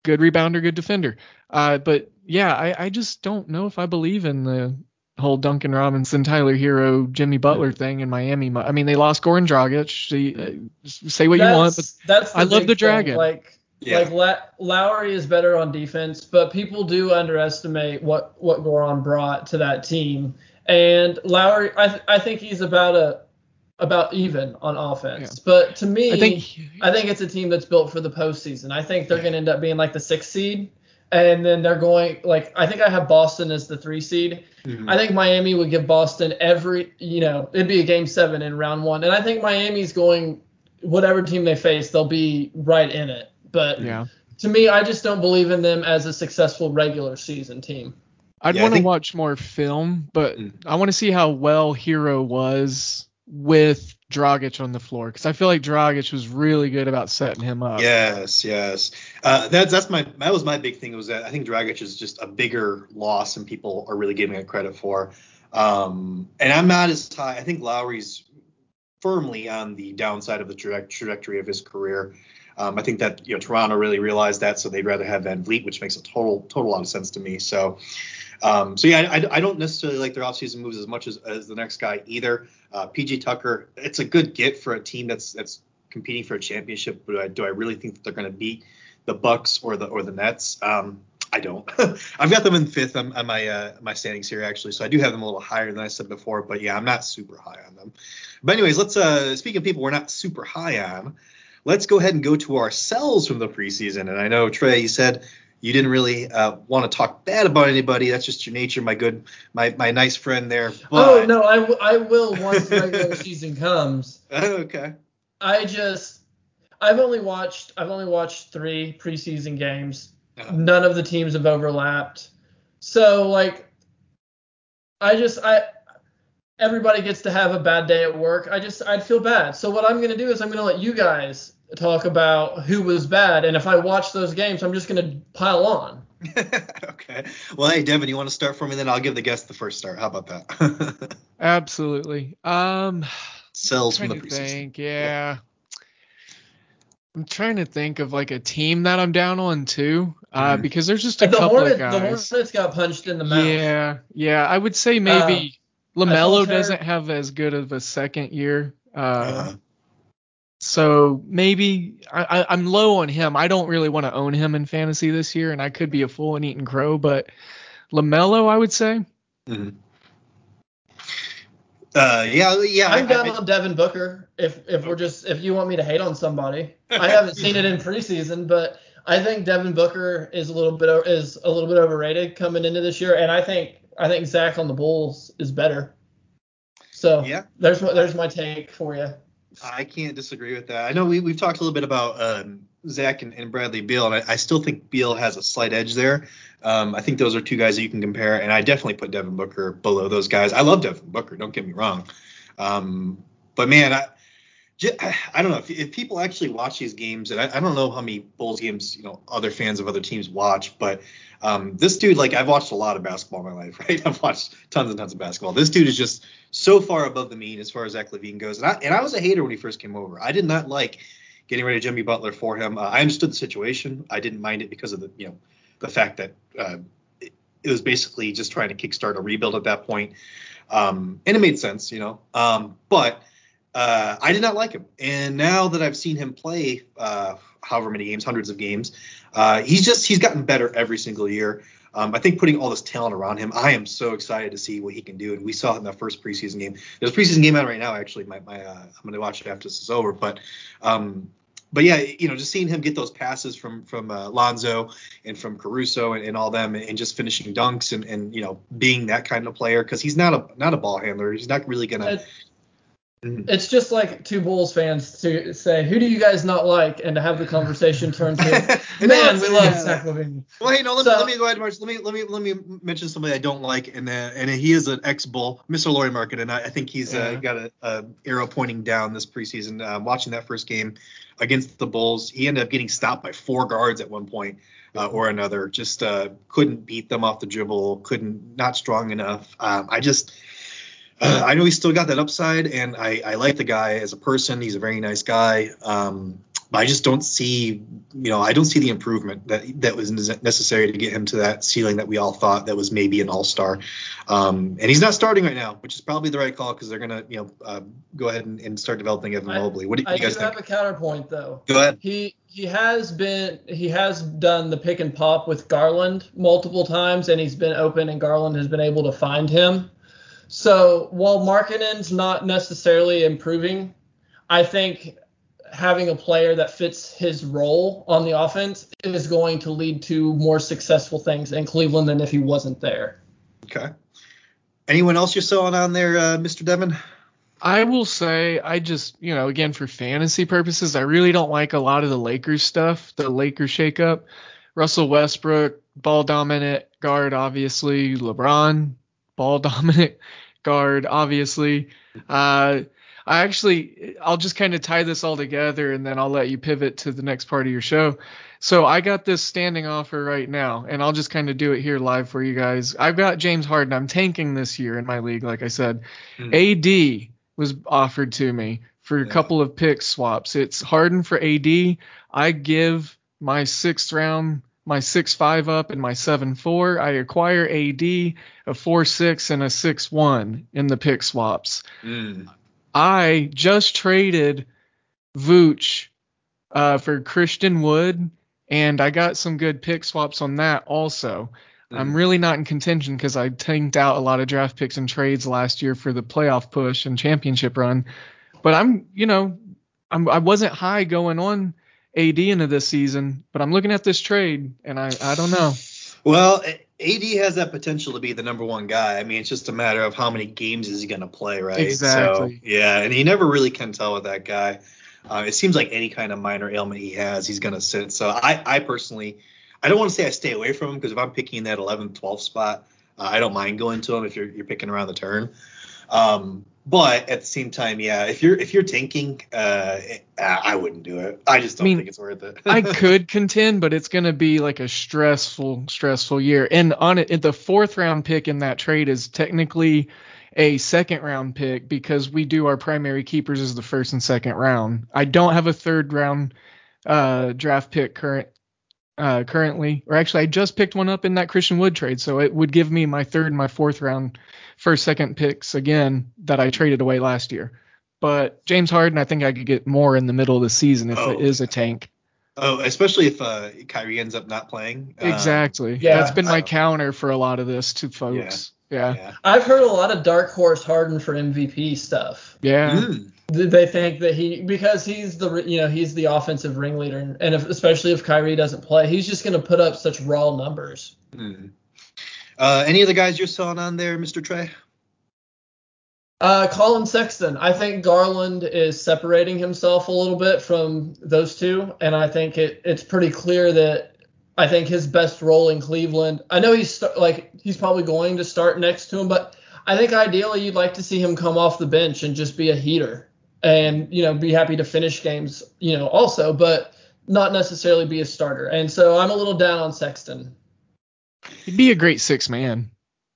good rebounder, good defender. Uh, but yeah, I, I just don't know if I believe in the whole Duncan Robinson, Tyler Herro, Jimmy Butler thing in Miami. I mean, they lost Goran Dragic. uh, say what that's, you want, but that's I love the Dragon. Thing. Like Yeah. Like La- Lowry is better on defense, but people do underestimate what what Goran brought to that team. And Lowry, I th- I think he's about a about even on offense. Yeah. But to me, I think, I think it's a team that's built for the postseason. I think they're going to end up being like the sixth seed, and then they're going like I think I have Boston as the three seed. Mm-hmm. I think Miami would give Boston every you know it'd be a game seven in round one, and I think Miami's going whatever team they face, they'll be right in it. But yeah. to me, I just don't believe in them as a successful regular season team. I'd yeah, want to think... watch more film, but mm. I want to see how well Herro was with Dragic on the floor because I feel like Dragic was really good about setting him up. Yes, yes. Uh, that's that's my that was my big thing was that I think Dragic is just a bigger loss than people are really giving it credit for. Um, and I'm not as high. I think Lowry's firmly on the downside of the tra- trajectory of his career. Um, I think that you know Toronto really realized that, so they'd rather have VanVleet, which makes a total total lot of sense to me. So, um, so yeah, I, I, don't necessarily like their offseason moves as much as, as the next guy either. Uh, PJ Tucker, it's a good get for a team that's that's competing for a championship, but do I, do I really think that they're going to beat the Bucks or the or the Nets? Um, I don't. I've got them in fifth on, on my uh, my standings here actually, so I do have them a little higher than I said before. But yeah, I'm not super high on them. But anyways, let's uh, speaking of people we're not super high on let's go ahead and go to ourselves from the preseason. And I know Trey, you said you didn't really uh, want to talk bad about anybody. That's just your nature, my good, my my nice friend there. But... Oh no, I, w- I will once the regular season comes. okay. I just I've only watched I've only watched three preseason games. Uh-huh. None of the teams have overlapped. So like I just I everybody gets to have a bad day at work. I just I'd feel bad. So what I'm gonna do is I'm gonna let you guys talk about who was bad, and if I watch those games, I'm just gonna pile on. okay. Well, hey, Devin, you want to start for me? Then I'll give the guest the first start. How about that? Absolutely. Um. Cells from the preseason. Think, yeah. yeah. I'm trying to think of like a team that I'm down on too, uh, mm-hmm. because there's just a the couple Hornets, of guys. The Hornets got punched in the mouth. Yeah, yeah. I would say maybe uh, LaMelo doesn't have as good of a second year. Uh, uh-huh. So maybe I, I, am low on him. I don't really want to own him in fantasy this year, and I could be a fool and eat and crow, but LaMelo, I would say. Mm-hmm. Uh, yeah, yeah. I'm down I, on Devin Booker. If if we're just if you want me to hate on somebody, I haven't seen it in preseason, but I think Devin Booker is a little bit is a little bit overrated coming into this year, and I think I think Zach on the Bulls is better. So yeah, there's my, there's my take for you. I can't disagree with that. I know we, we've talked a little bit about um, Zach and, and, Bradley Beal, and I, I, still think Beal has a slight edge there. Um, I think those are two guys that you can compare, and I definitely put Devin Booker below those guys. I love Devin Booker, don't get me wrong. Um, but man, I, I don't know if, if, people actually watch these games, and I, I, don't know how many Bulls games you know other fans of other teams watch, but um, this dude, like I've watched a lot of basketball in my life, right? I've watched tons and tons of basketball. This dude is just so far above the mean as far as Zach LaVine goes, and I and I was a hater when he first came over. I did not like getting rid of Jimmy Butler for him. Uh, I understood the situation. I didn't mind it because of the you know the fact that uh, it, was basically just trying to kickstart a rebuild at that point, um, and it made sense, you know. Um, but uh, I did not like him. And now that I've seen him play, uh, however many games, hundreds of games, uh, he's just he's gotten better every single year. Um, I think putting all this talent around him, I am so excited to see what he can do. And we saw it in that first preseason game. There's a preseason game out right now, actually. My, my uh, I'm going to watch it after this is over. But um, but yeah, you know, just seeing him get those passes from from uh, Lonzo and from Caruso and, and all them, and, and, just finishing dunks and, and you know being that kind of player because he's not a not a ball handler. He's not really gonna Mm-hmm. It's just like two Bulls fans to say, "Who do you guys not like?" and to have the conversation turn to, "Man, we love yeah. Zach LaVine." Well, hey, no, let, so, me, let me go ahead, March. Let me let me let me mention somebody I don't like, and uh, and he is an ex-Bull, Mr. Lauri Markkanen, and I, I think he's uh, yeah. uh, got a, a, arrow pointing down this preseason. Uh, watching that first game against the Bulls, he ended up getting stopped by four guards at one point. Uh, or another, just uh, couldn't beat them off the dribble, couldn't, not strong enough. Um, I just, uh, I know he's still got that upside, and I, I like the guy as a person. He's a very nice guy. Um, I just don't see, you know, I don't see the improvement that that was necessary to get him to that ceiling that we all thought that was maybe an all star. Um, and he's not starting right now, which is probably the right call because they're gonna, you know, uh, go ahead and, and, start developing Evan Mobley. What do, you, I you guys do think? have a counterpoint though. Go ahead. He he has been he has done the pick and pop with Garland multiple times, and he's been open, and Garland has been able to find him. So while Markkanen's not necessarily improving, I think having a player that fits his role on the offense is going to lead to more successful things in Cleveland than if he wasn't there. Okay. Anyone else you're selling on there, uh, Mr. Devin? I will say, I just, you know, again, for fantasy purposes, I really don't like a lot of the Lakers stuff, the Lakers shakeup. Russell Westbrook, ball dominant guard, obviously. LeBron, ball dominant guard, obviously. Uh, I actually, I'll just kind of tie this all together and then I'll let you pivot to the next part of your show. So I got this standing offer right now, and I'll just kind of do it here live for you guys. I've got James Harden. I'm tanking this year in my league, like I said. Mm. AD was offered to me for a couple of pick swaps. It's Harden for AD. I give my sixth round, my six five up, and my seven four. I acquire AD a four six and a six one in the pick swaps. Mm. I just traded Vooch uh, for Christian Wood, and I got some good pick swaps on that also. Mm. I'm really not in contention because I tanked out a lot of draft picks and trades last year for the playoff push and championship run. But I'm, you know, I'm, I wasn't high going on AD into this season, but I'm looking at this trade and I, I don't know. Well, AD has that potential to be the number one guy. I mean, it's just a matter of how many games is he going to play, right? Exactly. So, yeah, and he never really can tell with that guy. Uh, it seems like any kind of minor ailment he has, he's going to sit. So I, I personally, I don't want to say I stay away from him because if I'm picking that 11th, 12th spot, uh, I don't mind going to him if you're, you're picking around the turn. Um, but at the same time, yeah, if you're if you're tanking, uh, I wouldn't do it. I just don't I mean, think it's worth it. I could contend, but it's gonna be like a stressful, stressful year. And on it, the fourth round pick in that trade is technically a second round pick because we do our primary keepers as the first and second round. I don't have a third round uh, draft pick current uh, currently, or actually, I just picked one up in that Christian Wood trade, so it would give me my third and my fourth round, first, second picks again that I traded away last year. But James Harden, I think I could get more in the middle of the season if oh. it is a tank. Oh, especially if uh, Kyrie ends up not playing. Exactly. Um, yeah, that's been my counter for a lot of this to folks. Yeah. yeah. I've heard a lot of dark horse Harden for MVP stuff. Yeah. Mm. They think that he because he's the you know he's the offensive ringleader and if, especially if Kyrie doesn't play, he's just going to put up such raw numbers. Mm. Uh, any of the guys you're selling on there, Mr. Trey? Uh, Collin Sexton. I think Garland is separating himself a little bit from those two, and I think it, it's pretty clear that I think his best role in Cleveland. I know he's st- like he's probably going to start next to him, but I think ideally you'd like to see him come off the bench and just be a heater, and you know be happy to finish games, you know, also, but not necessarily be a starter. And so I'm a little down on Sexton. He'd be a great six man,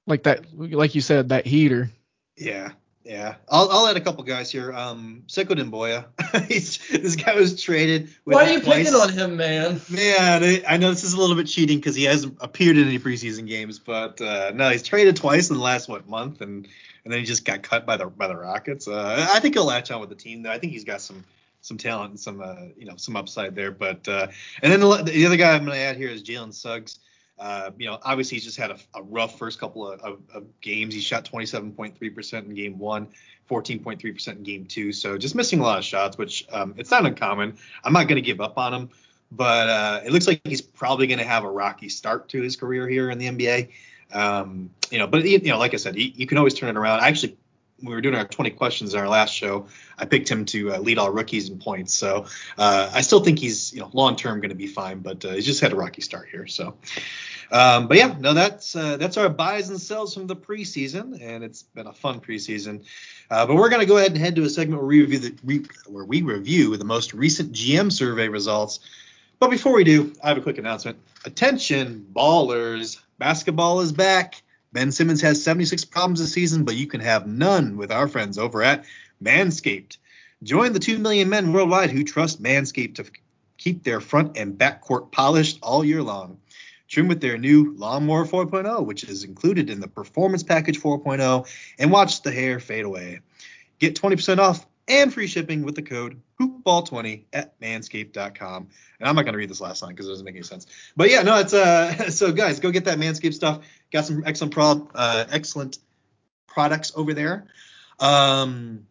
like that, like you said, that heater. Yeah. Yeah, I'll, I'll add a couple guys here. Um, Sekou Doumbouya. He's this guy was traded. Why are you twice. picking on him, man? Man, I know this is a little bit cheating because he hasn't appeared in any preseason games, but uh, no, he's traded twice in the last what month, and and then he just got cut by the by the Rockets. Uh, I think he'll latch on with the team though. I think he's got some some talent and some uh, you know some upside there. But uh, and then the, the other guy I'm going to add here is Jalen Suggs. Uh, you know, obviously he's just had a, a rough first couple of, of, of, games. He shot 27.3% in game one, 14.3% in game two. So just missing a lot of shots, which um, it's not uncommon. I'm not going to give up on him, but uh, it looks like he's probably going to have a rocky start to his career here in the NBA. Um, you know, but you know, like I said, you can always turn it around. I actually we were doing our 20 questions in our last show, I picked him to uh, lead all rookies in points. So uh, I still think he's you know long term going to be fine, but uh, he's just had a rocky start here. So, um, but yeah, no, that's uh, that's our buys and sells from the preseason, and it's been a fun preseason. Uh, but we're going to go ahead and head to a segment where we review the re- where we review the most recent GM survey results. But before we do, I have a quick announcement. Attention, ballers! Basketball is back. Ben Simmons has 76 problems this season, but you can have none with our friends over at Manscaped. Join the 2 million men worldwide who trust Manscaped to keep their front and back court polished all year long. Trim with their new Lawnmower 4.0, which is included in the Performance Package 4.0, and watch the hair fade away. Get 20% off and free shipping with the code hoopball20 at manscaped.com. And I'm not going to read this last line because it doesn't make any sense. But yeah, no, it's uh so guys, go get that Manscaped stuff. Got some excellent pro uh, excellent products over there. Um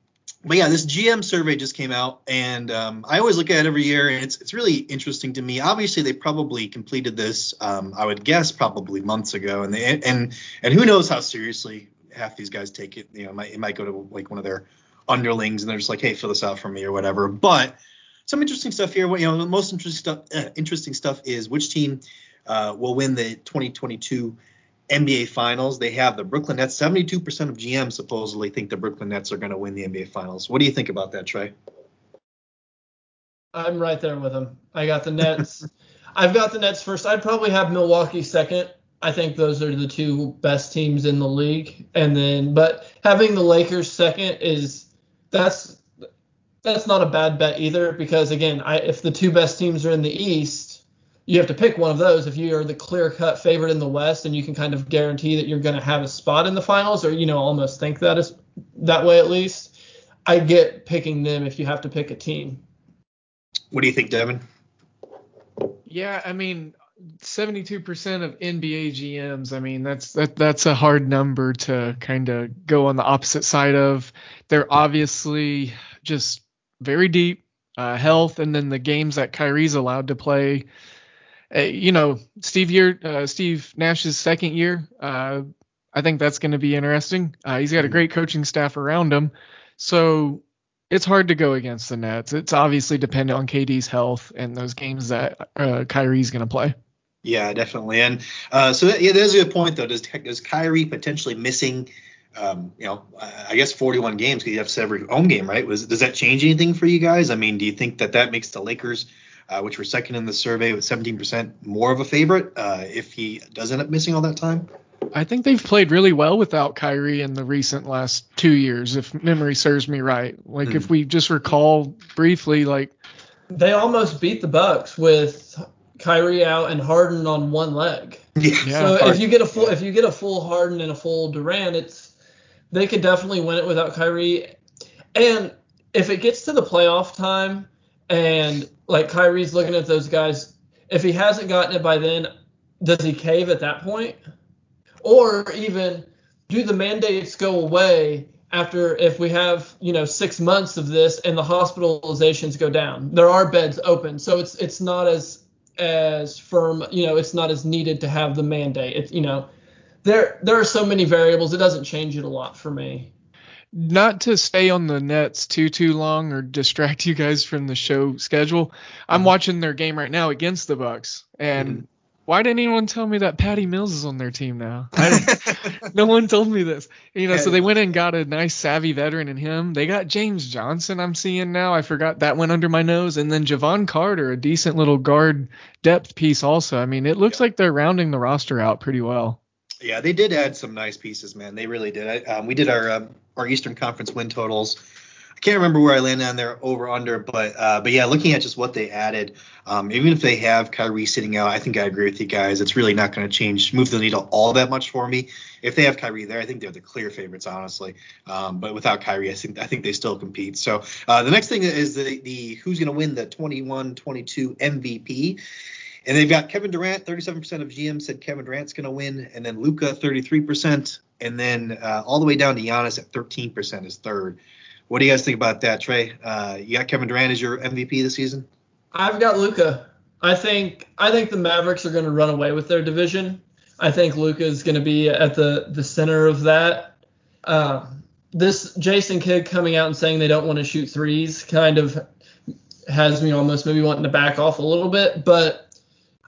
but yeah, this GM survey just came out, and um, I always look at it every year, and it's it's really interesting to me. Obviously, they probably completed this, um, I would guess, probably months ago, and they and and who knows how seriously half these guys take it. You know, it might, it might go to like one of their underlings, and they're just like, hey, fill this out for me or whatever. But some interesting stuff here. You know, the most interesting stuff uh, interesting stuff is which team uh, will win the 2022 NBA Finals. They have the Brooklyn Nets. 72% of GMs supposedly think the Brooklyn Nets are going to win the NBA Finals. What do you think about that, Trey? I'm right there with them. I got the Nets. I've got the Nets first. I'd probably have Milwaukee second. I think those are the two best teams in the league. And then, but having the Lakers second is that's that's not a bad bet either because again, I, if the two best teams are in the East, you have to pick one of those. If you are the clear cut favorite in the West and you can kind of guarantee that you're going to have a spot in the finals, or you know almost think that is that way at least, I get picking them if you have to pick a team. What do you think, Devin? Yeah, I mean, 72% of NBA GMs. I mean, that's that that's a hard number to kind of go on the opposite side of. They're obviously just very deep uh, health, and then the games that Kyrie's allowed to play uh, you know, Steve year, uh, Steve Nash's second year. Uh, I think that's going to be interesting. Uh, he's got a mm-hmm. great coaching staff around him, so it's hard to go against the Nets. It's obviously dependent on KD's health and those games that uh, Kyrie's going to play. Yeah, definitely. And uh, so that, yeah, there's a good point though. Does does Kyrie potentially missing? Um, you know, I guess 41 games because you have every home game, right? Was does that change anything for you guys? I mean, do you think that that makes the Lakers uh, which were second in the survey with 17% more of a favorite uh, if he does end up missing all that time? I think they've played really well without Kyrie in the recent last two years, if memory serves me right. Like mm. if we just recall briefly, like they almost beat the Bucks with Kyrie out and Harden on one leg. Yeah. So yeah, if you get a full if you get a full Harden and a full Durant, it's they could definitely win it without Kyrie. And if it gets to the playoff time and like Kyrie's looking at those guys. If he hasn't gotten it by then, does he cave at that point? Or even do the mandates go away after if we have you know six months of this and the hospitalizations go down? There are beds open, so it's it's not as as firm. You know, it's not as needed to have the mandate. It's you know there there are so many variables. It doesn't change it a lot for me not to stay on the Nets too too long or distract you guys from the show schedule. I'm mm-hmm. watching their game right now against the Bucks, and mm-hmm. why didn't anyone tell me that Patty Mills is on their team now? no one told me this. You know, so they went and got a nice savvy veteran in him. They got James Johnson. I'm seeing now. I forgot that went under my nose, and then Jevon Carter, a decent little guard depth piece also. I mean, it looks like they're rounding the roster out pretty well. Yeah, they did add some nice pieces, man. They really did. I, um, we did our um, our Eastern Conference win totals. I can't remember where I landed on there over under, but uh, but yeah, looking at just what they added, um, even if they have Kyrie sitting out, I think I agree with you guys. It's really not going to change move the needle all that much for me. If they have Kyrie there, I think they're the clear favorites, honestly. Um, but without Kyrie, I think I think they still compete. So uh, the next thing is the the who's going to win the 21-22 MVP. And they've got Kevin Durant, 37% of GM said Kevin Durant's going to win, and then Luka, 33%, and then uh, all the way down to Giannis at 13% is third. What do you guys think about that, Trey? Uh, you got Kevin Durant as your MVP this season? I've got Luka. I think I think the Mavericks are going to run away with their division. I think Luka is going to be at the the center of that. Uh, this Jason Kidd coming out and saying they don't want to shoot threes kind of has me almost maybe wanting to back off a little bit, but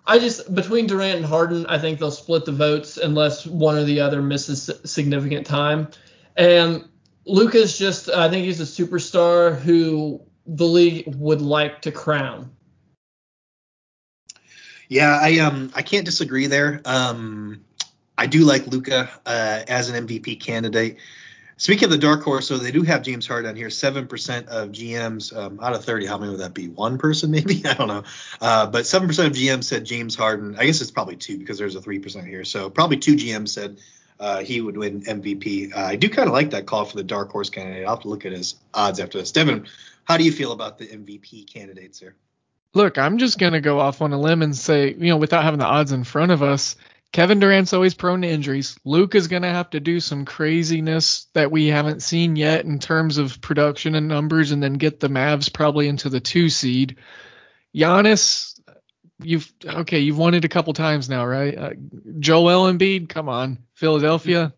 I just between Durant and Harden, I think they'll split the votes unless one or the other misses significant time. And Luka's just, I think he's a superstar who the league would like to crown. Yeah, I um I can't disagree there. Um, I do like Luka uh, as an MVP candidate. Speaking of the dark horse, so they do have James Harden on here. Seven percent of GMs um, out of thirty. How many would that be? One person, maybe? I don't know. Uh, but seven percent of GMs said James Harden. I guess it's probably two because there's a three percent here. So probably two GMs said uh, he would win MVP. Uh, I do kind of like that call for the dark horse candidate. I'll have to look at his odds after this. Devin, how do you feel about the MVP candidates here? Look, I'm just gonna go off on a limb and say, you know, without having the odds in front of us, Kevin Durant's always prone to injuries. Luke is going to have to do some craziness that we haven't seen yet in terms of production and numbers, and then get the Mavs probably into the two seed. Giannis, you've okay, you've won it a couple times now, right? Uh, Joel Embiid, come on, Philadelphia.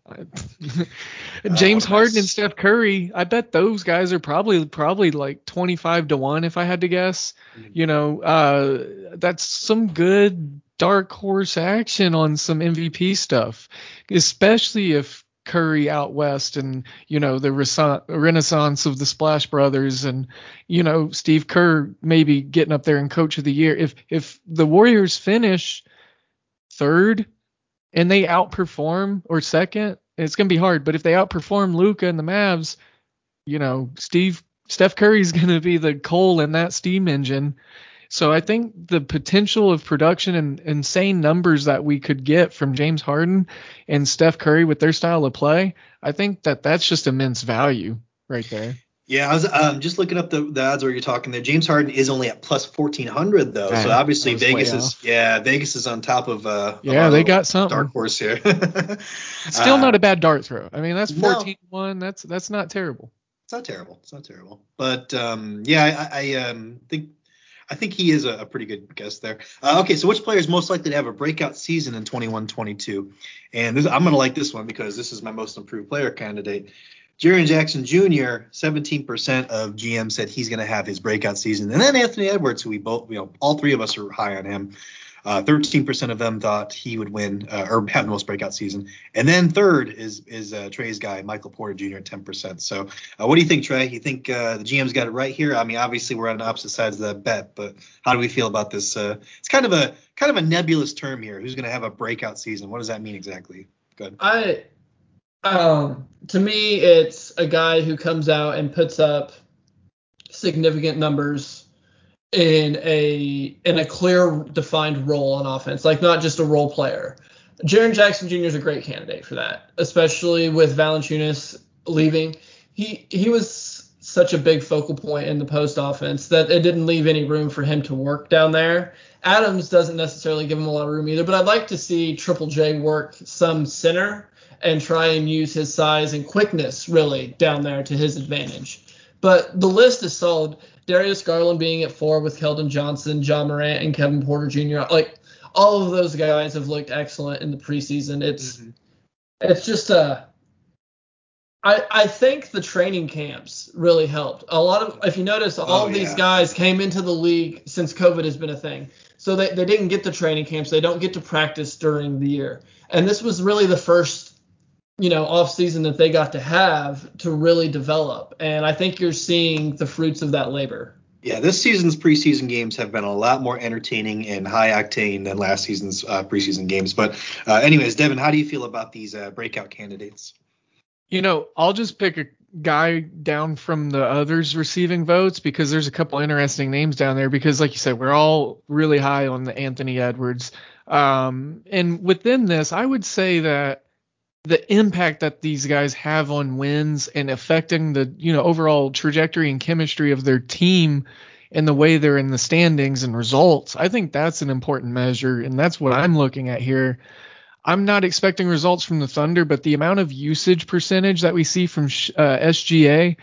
James oh, Harden and Steph Curry, I bet those guys are probably probably like 25 to 1 if I had to guess. Mm-hmm. You know, uh, that's some good dark horse action on some MVP stuff, especially if Curry out west and you know the renaissance of the Splash Brothers and you know Steve Kerr maybe getting up there and coach of the year. If if the Warriors finish third and they outperform or second, it's gonna be hard. But if they outperform Luka and the Mavs, you know Steve Steph Curry's gonna be the coal in that steam engine so I think the potential of production and insane numbers that we could get from James Harden and Steph Curry with their style of play, I think that that's just immense value right there. Yeah, I was um, just looking up the, the odds where you're talking there. James Harden is only at plus 1400 though, so obviously Vegas is yeah Vegas is on top of uh yeah they got some dark horse here. Still uh, not a bad dart throw. I mean that's 14 no. one. That's that's not terrible. It's not terrible. It's not terrible. But um, yeah, I, I um, think I think he is a, a pretty good guess there. Uh, okay, so which player is most likely to have a breakout season in 21-22? And this, I'm going to like this one because this is my most improved player candidate. Jaren Jackson Jr. 17% of GM said he's going to have his breakout season, and then Anthony Edwards, who we both, you know, all three of us are high on him. Uh, 13% of them thought he would win uh, or have the most breakout season. And then third is is uh, Trey's guy, Michael Porter Jr. at 10%. So uh, what do you think, Trey? You think uh, the GM's got it right here? I mean, obviously we're on opposite sides of that bet, but how do we feel about this? Uh, it's kind of a kind of a nebulous term here. Who's going to have a breakout season? What does that mean exactly? Good. I um, to me, it's a guy who comes out and puts up significant numbers in a in a clear defined role on offense, like not just a role player. Jaren Jackson Jr. is a great candidate for that, especially with Valanciunas leaving. He he was such a big focal point in the post offense that it didn't leave any room for him to work down there. Adams doesn't necessarily give him a lot of room either, but I'd like to see Triple J work some center and try and use his size and quickness really down there to his advantage. But the list is solid. Darius Garland being at four with Keldon Johnson, Ja Morant, and Kevin Porter Jr. Like all of those guys have looked excellent in the preseason. It's mm-hmm. it's just a uh, I, I think the training camps really helped. A lot of, if you notice, all oh, these yeah. guys came into the league since COVID has been a thing. So they, they didn't get the training camps. They don't get to practice during the year. And this was really the first you know off season that they got to have to really develop. And i think you're seeing the fruits of that labor. Yeah this season's preseason games have been a lot more entertaining and high octane than last season's uh, preseason games. But uh, anyways devin how do you feel about these uh, breakout candidates? You know i'll just pick a guy down from the others receiving votes because there's a couple interesting names down there because like you said we're all really high on the anthony edwards. Um, and within this i would say that the impact that these guys have on wins and affecting the you know overall trajectory and chemistry of their team and the way they're in the standings and results i think that's an important measure. And that's what i'm looking at here. I'm not expecting results from the thunder but the amount of usage percentage that we see from uh, sga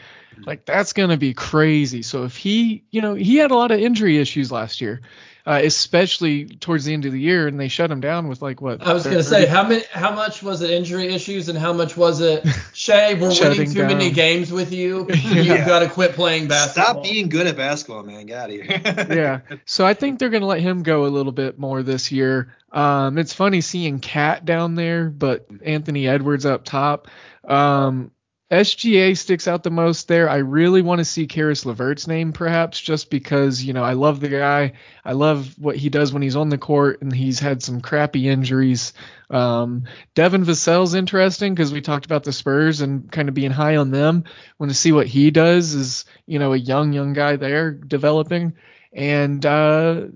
like that's going to be crazy. So if he you know he had a lot of injury issues last year uh, especially towards the end of the year, and they shut him down with like what? I was going to say how many, how much was it injury issues, and how much was it? Shai, we're winning too down. many games with you. You've got to quit playing basketball. Stop being good at basketball, man. Get out of here. yeah. So I think they're going to let him go a little bit more this year. Um, it's funny seeing KAT down there, but Anthony Edwards up top. Um, SGA sticks out the most there. I really want to see Caris LeVert's name, perhaps, just because you know I love the guy. I love what he does when he's on the court, and he's had some crappy injuries. Um, Devin Vassell's interesting because we talked about the Spurs and kind of being high on them. Want to see what he does? Is you know a young young guy there developing, and uh,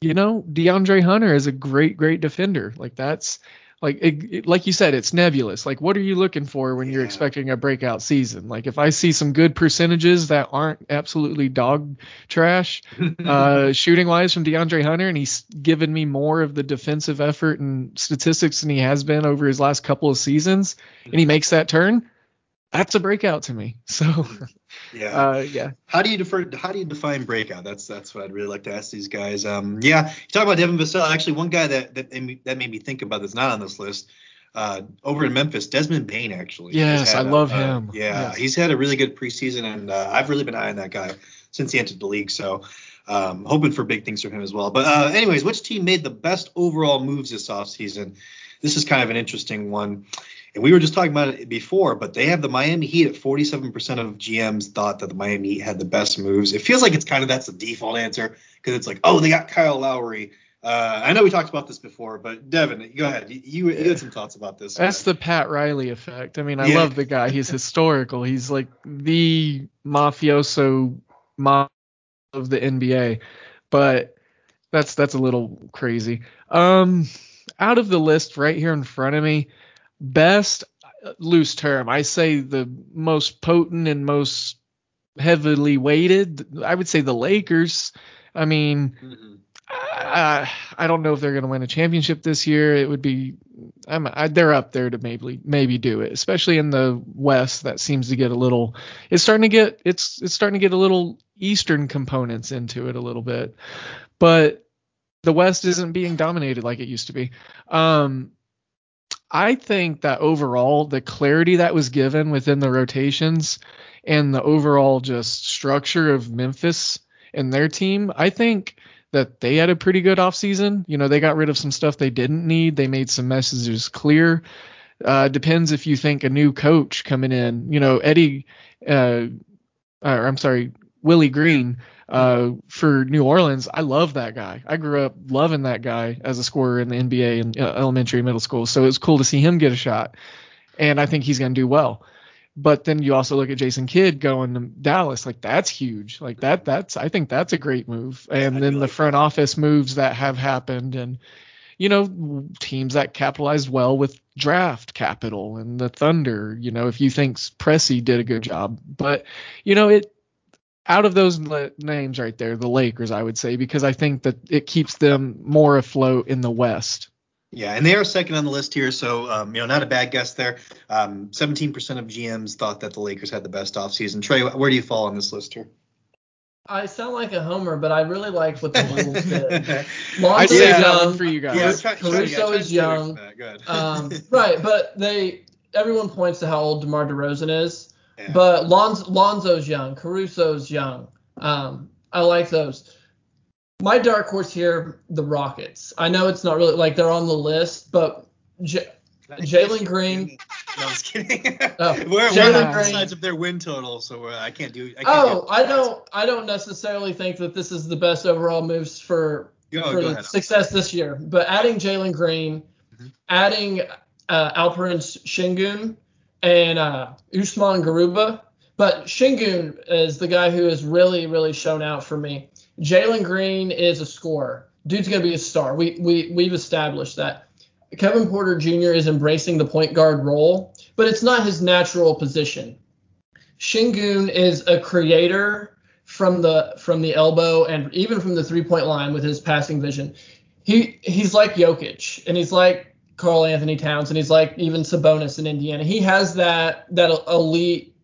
you know DeAndre Hunter is a great great defender. Like that's like it, it, like you said it's nebulous like what are you looking for when yeah. you're expecting a breakout season like if i see some good percentages that aren't absolutely dog trash uh, shooting wise from deandre hunter and he's given me more of the defensive effort and statistics than he has been over his last couple of seasons and he makes that turn that's a breakout to me. So yeah, uh, yeah. How do you defer? How do you define breakout? That's that's what I'd really like to ask these guys. Um, yeah, you talk about Devin Vassell. Actually, one guy that that that made me think about that's not on this list. Uh, over in Memphis, Desmond Bane actually. Yes, I love a, him. yeah, yes. he's had a really good preseason, and uh, I've really been eyeing that guy since he entered the league. So, um, hoping for big things from him as well. But uh, anyways, which team made the best overall moves this offseason? This is kind of an interesting one. And we were just talking about it before, but they have the Miami Heat at 47% of GMs thought that the Miami Heat had the best moves. It feels like it's kind of that's the default answer because it's like, oh, they got Kyle Lowry. Uh, I know we talked about this before, but Devin, go ahead. You, you had some thoughts about this. That's the Pat Riley effect. I mean, I yeah. love the guy. He's historical. He's like the mafioso mob of the NBA, but that's that's a little crazy. Um, out of the list right here in front of me, best loose term. I say the most potent and most heavily weighted. I would say the Lakers. I mean, mm-hmm. I, I don't know if they're going to win a championship this year. It would be, I'm, I, they're up there to maybe maybe do it, especially in the West. That seems to get a little. It's starting to get it's it's starting to get a little Eastern components into it a little bit, but the West isn't being dominated like it used to be. Um, I think that overall, the clarity that was given within the rotations and the overall just structure of Memphis and their team, I think that they had a pretty good offseason. You know, they got rid of some stuff they didn't need, they made some messages clear. Uh, depends if you think a new coach coming in, you know, Eddie, uh, or I'm sorry, Willie Green uh, for New Orleans, I love that guy. I grew up loving that guy as a scorer in the NBA and uh, elementary and middle school. So it was cool to see him get a shot, and I think he's going to do well. But then you also look at Jason Kidd going to Dallas, like that's huge. Like that, that's I think that's a great move. And then the front office moves that have happened, and you know teams that capitalized well with draft capital and the Thunder. You know if you think Presti did a good job, but you know it out of those names right there, the Lakers, I would say, because I think that it keeps them more afloat in the West. Yeah, and they are second on the list here, so um, you know, not a bad guess there. Um, 17% of GMs thought that the Lakers had the best offseason. Trey, where do you fall on this list here? I sound like a homer, but I really like what the Bulls did. Lonzo is young for you guys. Yeah, try, Caruso is young. Um, right, but they everyone points to how old DeMar DeRozan is. But Lonzo, Lonzo's young, Caruso's young. Um, I like those. My dark horse here, the Rockets. I know it's not really like they're on the list, but J- Jalen Green. No, I'm just kidding. Oh, we're, Jalen Green. sides of their win total, so I can't do. I can't oh, I don't. I don't necessarily think that this is the best overall moves for for success this year. But adding Jalen Green, mm-hmm. adding uh, Alperen Sengun, and uh, Usman Garuba. But Sengun is the guy who has really, really shown out for me. Jalen Green is a scorer. Dude's gonna be a star. We we we've established that. Kevin Porter Jr. is embracing the point guard role, but it's not his natural position. Sengun is a creator from the from the elbow and even from the three point line with his passing vision. He he's like Jokic and he's like Karl-Anthony Towns, and he's like even Sabonis in Indiana. He has that that elite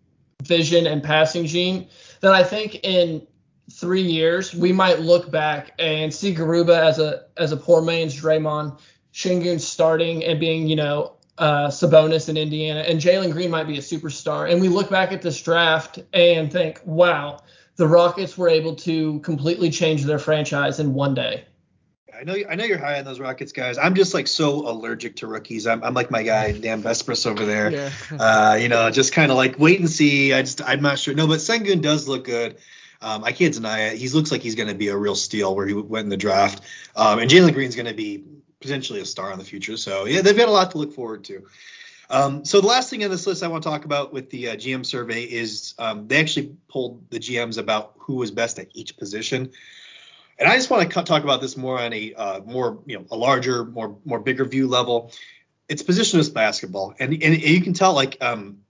vision and passing gene that I think in three years we might look back and see Garuba as a as a poor man's Draymond, Sengun starting and being you know uh, Sabonis in Indiana, and Jalen Green might be a superstar. And we look back at this draft and think, wow, the Rockets were able to completely change their franchise in one day. I know I know you're high on those Rockets guys. I'm just like so allergic to rookies. I'm, I'm like my guy Dan Vespris over there. Yeah. Uh, you know, just kind of like wait and see. I just I'm not sure. No, but Sengun does look good. Um, I can't deny it. He looks like he's going to be a real steal where he went in the draft. Um, and Jalen Green's going to be potentially a star in the future. So yeah, they've got a lot to look forward to. Um, so the last thing on this list I want to talk about with the uh, GM survey is um, they actually polled the GMs about who was best at each position. And I just want to talk about this more on a uh, more you know a larger, more more bigger view level. It's positionless basketball, and and you can tell like um,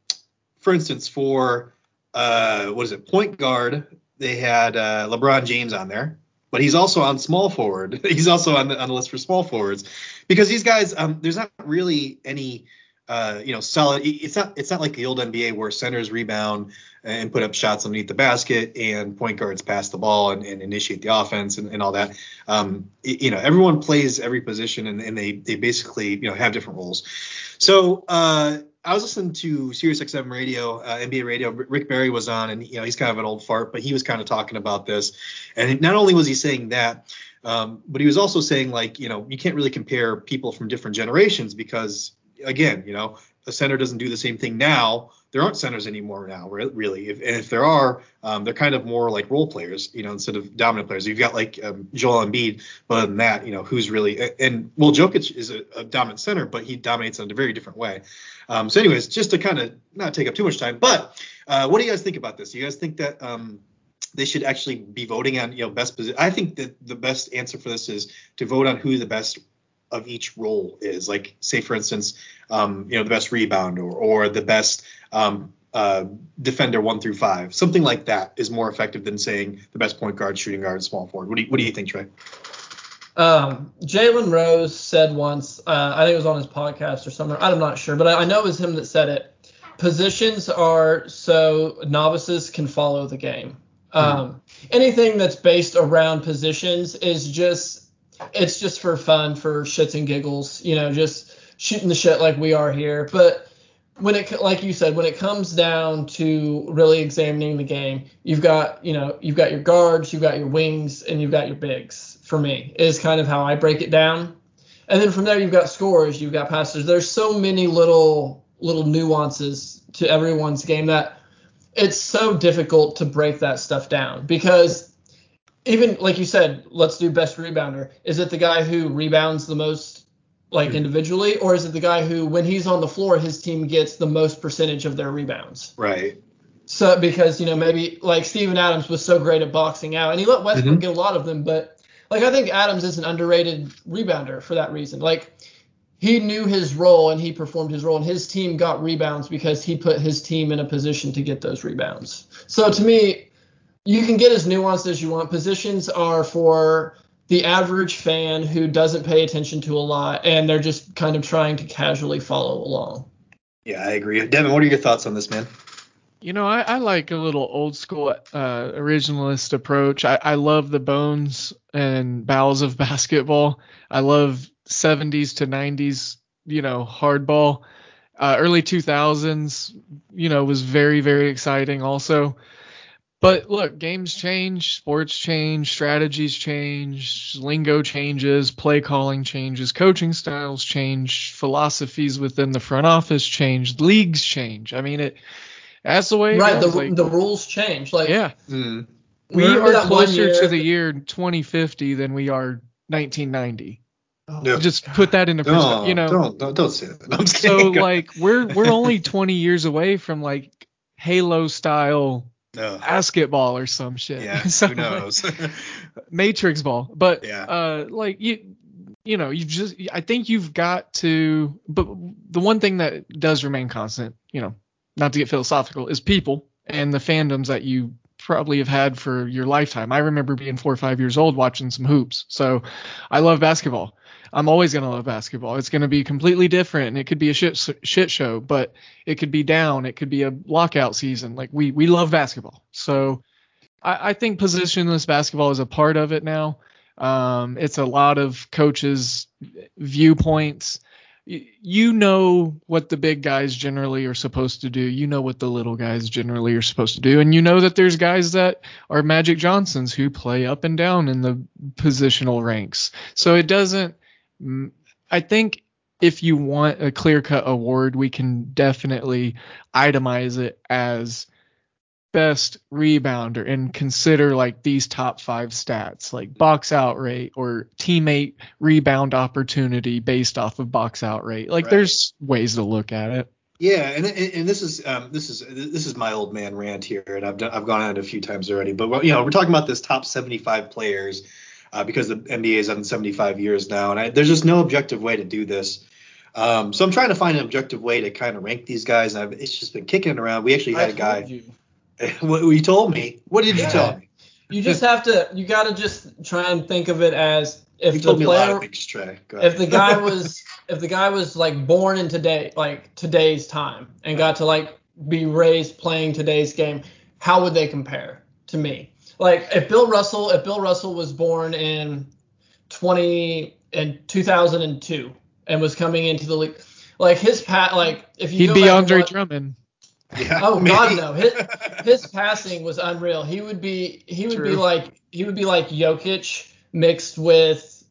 for instance for uh, what is it point guard they had uh, LeBron James on there, but he's also on small forward. he's also on the on the list for small forwards because these guys um, there's not really any uh, you know, solid. It's not it's not like the old NBA where centers rebound and put up shots underneath the basket and point guards pass the ball and, and initiate the offense and, and all that. Um, you know, everyone plays every position and, and, they they basically you know have different roles. So uh, I was listening to Sirius XM radio, uh, NBA radio. Rick Barry was on, and you know he's kind of an old fart, but he was kind of talking about this. And not only was he saying that, um, but he was also saying like you know you can't really compare people from different generations because again, you know, a center doesn't do the same thing now. There aren't centers anymore now, really. If, and if there are, um, they're kind of more like role players, you know, instead of dominant players. You've got like um, Joel Embiid, but other than that, you know, who's really and well, Jokic is a, a dominant center, but he dominates in a very different way. Um, so, anyways, just to kind of not take up too much time, but uh, what do you guys think about this? Do you guys think that um, they should actually be voting on you know best position. I think that the best answer for this is to vote on who the best of each role is. Like, say for instance, um, you know, the best rebounder or or the best um, uh, defender one through five, something like that is more effective than saying the best point guard, shooting guard, small forward. What do you, what do you think, Trey? Um, Jalen Rose said once, uh, I think it was on his podcast or somewhere, I'm not sure, but I, I know it was him that said it. Positions are so novices can follow the game. Hmm. Um, anything that's based around positions is just it's just for fun, for shits and giggles, you know, just shooting the shit like we are here. But when it, like you said, when it comes down to really examining the game, you've got, you know, you've got your guards, you've got your wings, and you've got your bigs. For me, is kind of how I break it down. And then from there, you've got scores, you've got passers. There's so many little little nuances to everyone's game that it's so difficult to break that stuff down because even like you said, let's do best rebounder. Is it the guy who rebounds the most, like individually, or is it the guy who, when he's on the floor, his team gets the most percentage of their rebounds? Right. So because you know maybe like Steven Adams was so great at boxing out, and he let Westbrook mm-hmm. get a lot of them, but like I think Adams is an underrated rebounder for that reason. Like he knew his role and he performed his role, and his team got rebounds because he put his team in a position to get those rebounds. So to me, you can get as nuanced as you want. Positions are for the average fan who doesn't pay attention to a lot and they're just kind of trying to casually follow along. Yeah, I agree. Devin, what are your thoughts on this, man? You know, I, I like a little old school uh, originalist approach. I, I love the bones and bowels of basketball. I love 70s to 90s, you know, hardball. Uh, early 2000s, you know, was very, very exciting also. But look, games change, sports change, strategies change, lingo changes, play calling changes, coaching styles change, philosophies within the front office change, leagues change. I mean, it that's the way. Right, the like, the rules change. Like yeah, mm. we are closer to the year 2050 than we are 1990. Oh, just put that into perspective. you know, don't, don't don't say that. so like we're we're only 20 years away from like Halo style basketball or some shit. Yeah, so, who knows? Matrix ball. But yeah. uh like you you know, you just I think you've got to but the one thing that does remain constant, you know, not to get philosophical, is people and the fandoms that you probably have had for your lifetime. I remember being 4 or 5 years old watching some hoops. So I love basketball. I'm always going to love basketball. It's going to be completely different and it could be a shit shit show, but it could be down. It could be a lockout season. Like we we love basketball. So I, I think positionless basketball is a part of it now. Um, it's a lot of coaches' viewpoints. you know what the big guys generally are supposed to do. You know what the little guys generally are supposed to do. And you know that there's guys that are Magic Johnsons who play up and down in the positional ranks. So it doesn't, I think if you want a clear cut award, we can definitely itemize it as best rebounder and consider like these top five stats like box out rate or teammate rebound opportunity based off of box out rate like right. there's ways to look at it yeah and and this is um this is this is my old man rant here and i've done, i've gone on it a few times already but you know we're talking about this top 75 players uh, because the nba is on 75 years now and I, there's just no objective way to do this um, so I'm trying to find an objective way to kind of rank these guys. I've, it's just been kicking around. We actually had I a guy. You. what you told me. What did you tell me? You just have to. You got to just try and think of it as if you the player, things, if the guy was, if the guy was like born in today, like today's time, and got to like be raised playing today's game, how would they compare to me? Like if Bill Russell, if Bill Russell was born in 20 in 2002 and was coming into the league, like his pat, like if you he'd be Andre Drummond. Yeah, oh maybe. God, no. His his passing was unreal. He would be he would True. be like he would be like Jokic mixed with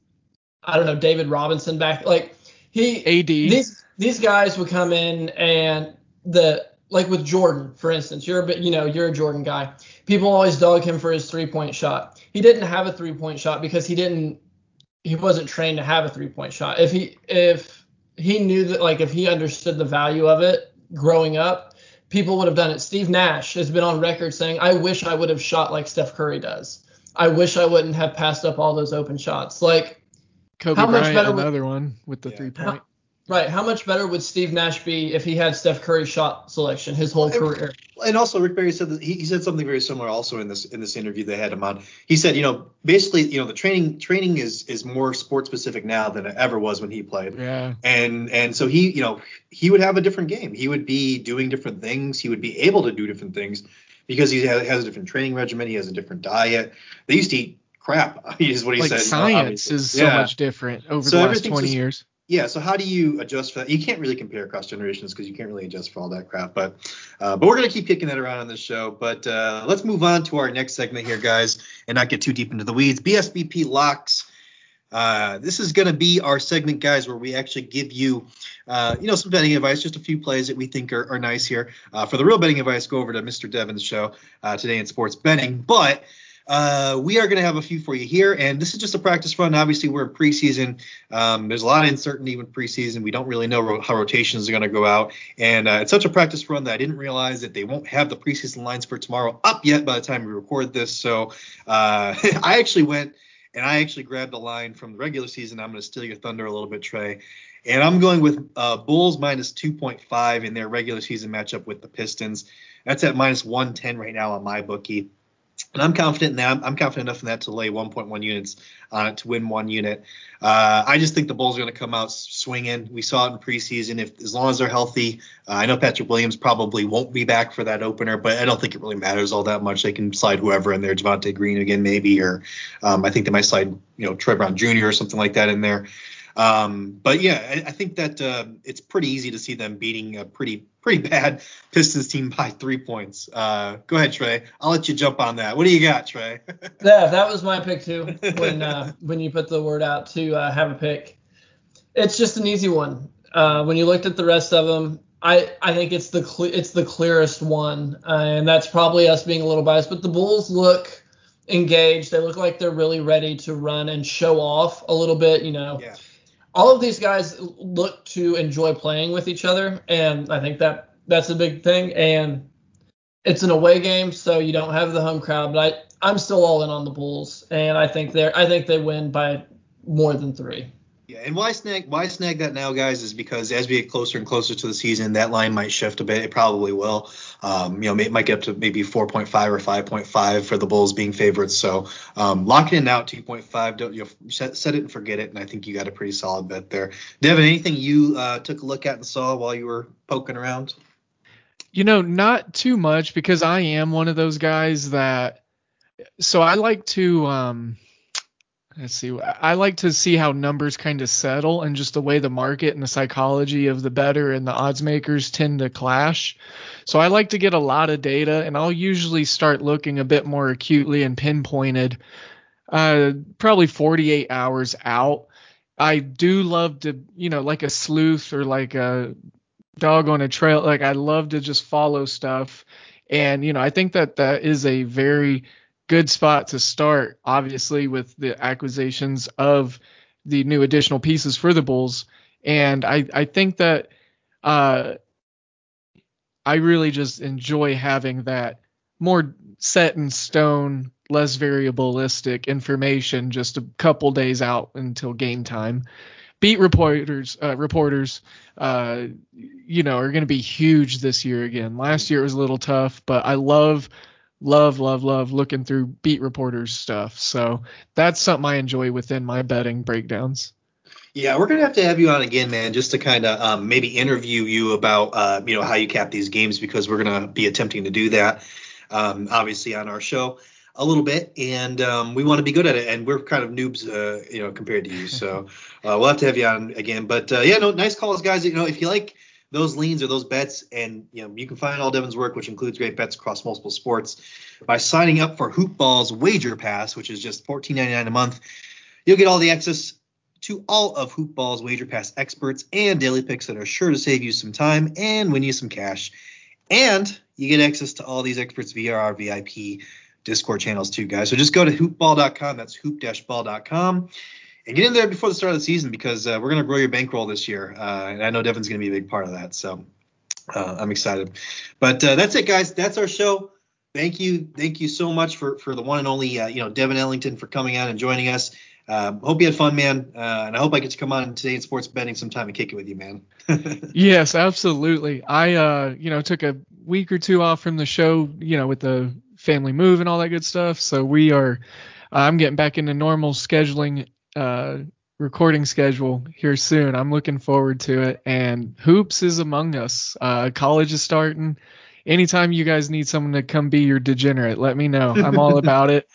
I don't know David Robinson back like he AD these these guys would come in and the like with Jordan for instance you're a bit you know you're a Jordan guy people always dog him for his three point shot he didn't have a three point shot because he didn't he wasn't trained to have a three point shot if he if he knew that like if he understood the value of it growing up people would have done it. Steve Nash has been on record saying, I wish I would have shot like Steph Curry does. I wish I wouldn't have passed up all those open shots. Like, Kobe how Bryant, much better another would, one with the yeah. three point. Right. How much better would Steve Nash be if he had Steph Curry shot selection his whole career? And also, Rick Barry said that he, he said something very similar also in this in this interview they had him on. He said, you know, basically, you know, the training training is is more sport specific now than it ever was when he played. Yeah. And and so he, you know, he would have a different game. He would be doing different things. He would be able to do different things because he has, has a different training regimen. He has a different diet. They used to eat crap. Is what he like said. Science is so yeah. much different over so the last 20 just, years yeah, so how do you adjust for that? You can't really compare across generations because you can't really adjust for all that crap. But uh, but we're gonna keep kicking that around on this show. But uh, let's move on to our next segment here, guys, and not get too deep into the weeds. BSBP locks. Uh, this is gonna be our segment, guys, where we actually give you, uh, you know, some betting advice, just a few plays that we think are, are nice here. Uh, for the real betting advice, go over to Mr. Devin's show uh, today in sports betting. But uh, we are going to have a few for you here, and this is just a practice run. Obviously, we're in preseason. Um, there's a lot of uncertainty with preseason. We don't really know ro- how rotations are going to go out, and uh, it's such a practice run that I didn't realize that they won't have the preseason lines for tomorrow up yet by the time we record this. So uh, I actually went and I actually grabbed a line from the regular season. I'm going to steal your thunder a little bit, Trey. And I'm going with uh, Bulls minus 2.5 in their regular season matchup with the Pistons. That's at minus 110 right now on MyBookie. And I'm confident in that. I'm, confident enough in that to lay 1.1 units it to win one unit. Uh, I just think the Bulls are going to come out swinging. We saw it in preseason. If as long as they're healthy, uh, I know Patrick Williams probably won't be back for that opener, but I don't think it really matters all that much. They can slide whoever in there, Javonte Green again maybe, or um, I think they might slide you know Troy Brown Jr. or something like that in there. Um, but yeah, I, I think that uh, it's pretty easy to see them beating a pretty pretty bad Pistons team by three points. Uh, go ahead, Trey. I'll let you jump on that. What do you got, Trey? yeah, that was my pick too. When uh, when you put the word out to uh, have a pick, it's just an easy one. Uh, when you looked at the rest of them, I, I think it's the cle- it's the clearest one, uh, and that's probably us being a little biased. But the Bulls look engaged. They look like they're really ready to run and show off a little bit. You know, yeah all of these guys look to enjoy playing with each other, and I think that that's a big thing. And it's an away game, so you don't have the home crowd. But I, I'm still all in on the Bulls, and I think they're I think they win by more than three. Yeah, and why snag why snag that now, guys, is because as we get closer and closer to the season, that line might shift a bit. It probably will. Um, you know, it might get up to maybe 4.5 or 5.5 for the Bulls being favorites. So um, locking it out 2.5. Don't you know, set, set, it and forget it. And I think you got a pretty solid bet there. Devin, anything you uh, took a look at and saw while you were poking around? You know, not too much because I am one of those guys that. So I like to. Um, let's see. I like to see how numbers kind of settle and just the way the market and the psychology of the better and the odds makers tend to clash. So I like to get a lot of data and I'll usually start looking a bit more acutely and pinpointed uh, probably 48 hours out. I do love to, you know, like a sleuth or like a dog on a trail. Like I love to just follow stuff. And, you know, I think that that is a very good spot to start, obviously, with the acquisitions of the new additional pieces for the Bulls. And I, I think that uh, I really just enjoy having that more set in stone, less variabilistic information just a couple days out until game time. Beat reporters, uh, reporters, uh, you know, are going to be huge this year again. Last year it was a little tough, but I love love, love, love looking through beat reporters stuff. So that's something I enjoy within my betting breakdowns. Yeah, we're gonna have to have you on again, man, just to kind of um, maybe interview you about uh, you know how you cap these games because we're gonna be attempting to do that, um, obviously on our show a little bit, and um, we want to be good at it, and we're kind of noobs, uh, you know, compared to you. So uh, we'll have to have you on again. But uh, yeah, no, nice calls, guys. You know, if you like those leans or those bets, and you know you can find all Devin's work, which includes great bets across multiple sports, by signing up for Hoopball's Wager Pass, which is just $14.99 a month. You'll get all the access to all of Hoopball's Wager Pass experts and daily picks that are sure to save you some time and win you some cash. And you get access to all these experts via our VIP Discord channels too, guys. So just go to hoopball.com. That's hoop-ball.com and get in there before the start of the season because uh, we're going to grow your bankroll this year. Uh, and I know Devin's going to be a big part of that. So uh, I'm excited. But uh, that's it, guys. That's our show. Thank you. Thank you so much for, for the one and only, uh, you know, Devin Ellington for coming out and joining us. Um, hope you had fun, man. Uh, and I hope I get to come on today in sports betting sometime and kick it with you, man. yes, absolutely. I, you know, took a week or two off from the show, you know, with the family move and all that good stuff. So we are, I'm getting back into normal scheduling uh, recording schedule here soon. I'm looking forward to it. And hoops is among us. Uh, college is starting. Anytime you guys need someone to come be your degenerate, let me know. I'm all about it.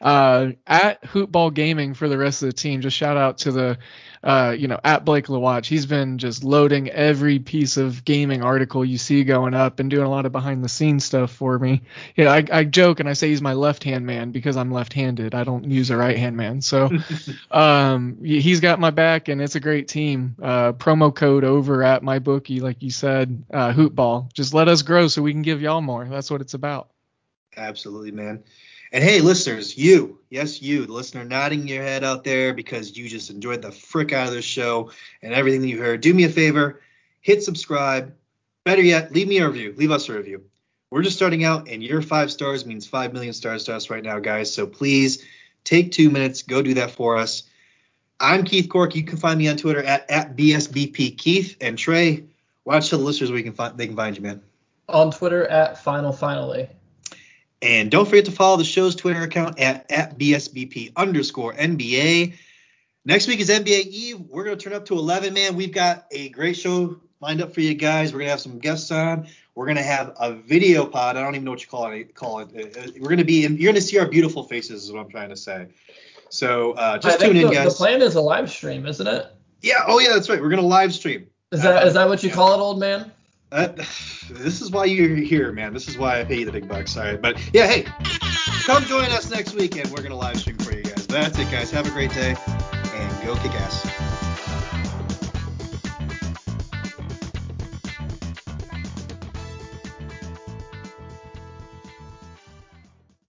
Uh, at Hoopball Gaming for the rest of the team. Just shout out to the uh, you know, at Blake LaWatch. He's been just loading every piece of gaming article you see going up and doing a lot of behind the scenes stuff for me. You know, I, I joke and I say he's my left hand man because I'm left handed. I don't use a right hand man. So um, he's got my back and it's a great team. Uh, promo code over at MyBookie, like you said, uh, Hoopball. Just let us grow so we can give y'all more. That's what it's about. Absolutely, man. And hey, listeners, you, yes, you, the listener nodding your head out there because you just enjoyed the frick out of this show and everything that you heard, do me a favor, hit subscribe. Better yet, leave me a review. Leave us a review. We're just starting out, and your five stars means five million stars to us right now, guys. So please take two minutes, go do that for us. I'm Keith Cork. You can find me on Twitter at, at BSBP Keith. And Trey, watch the listeners where you can find they can find you, man. On Twitter at Final Finally. And don't forget to follow the show's Twitter account at, at BSBP underscore NBA. Next week is NBA Eve. We're going to turn up to 11, man. We've got a great show lined up for you guys. We're going to have some guests on. We're going to have a video pod. I don't even know what you call it. Call it. Uh, we're going to be. In, you're going to see our beautiful faces. Is what I'm trying to say. So uh, just tune in, the, guys. The plan is a live stream, isn't it? Yeah. Oh yeah, that's right. We're going to live stream. Is that uh, is that what you yeah. call it, old man? Uh, this is why you're here, man. This is why I pay you the big bucks. All right, but yeah, hey, come join us next weekend. We're gonna live stream for you guys. That's it, guys. Have a great day and go kick ass.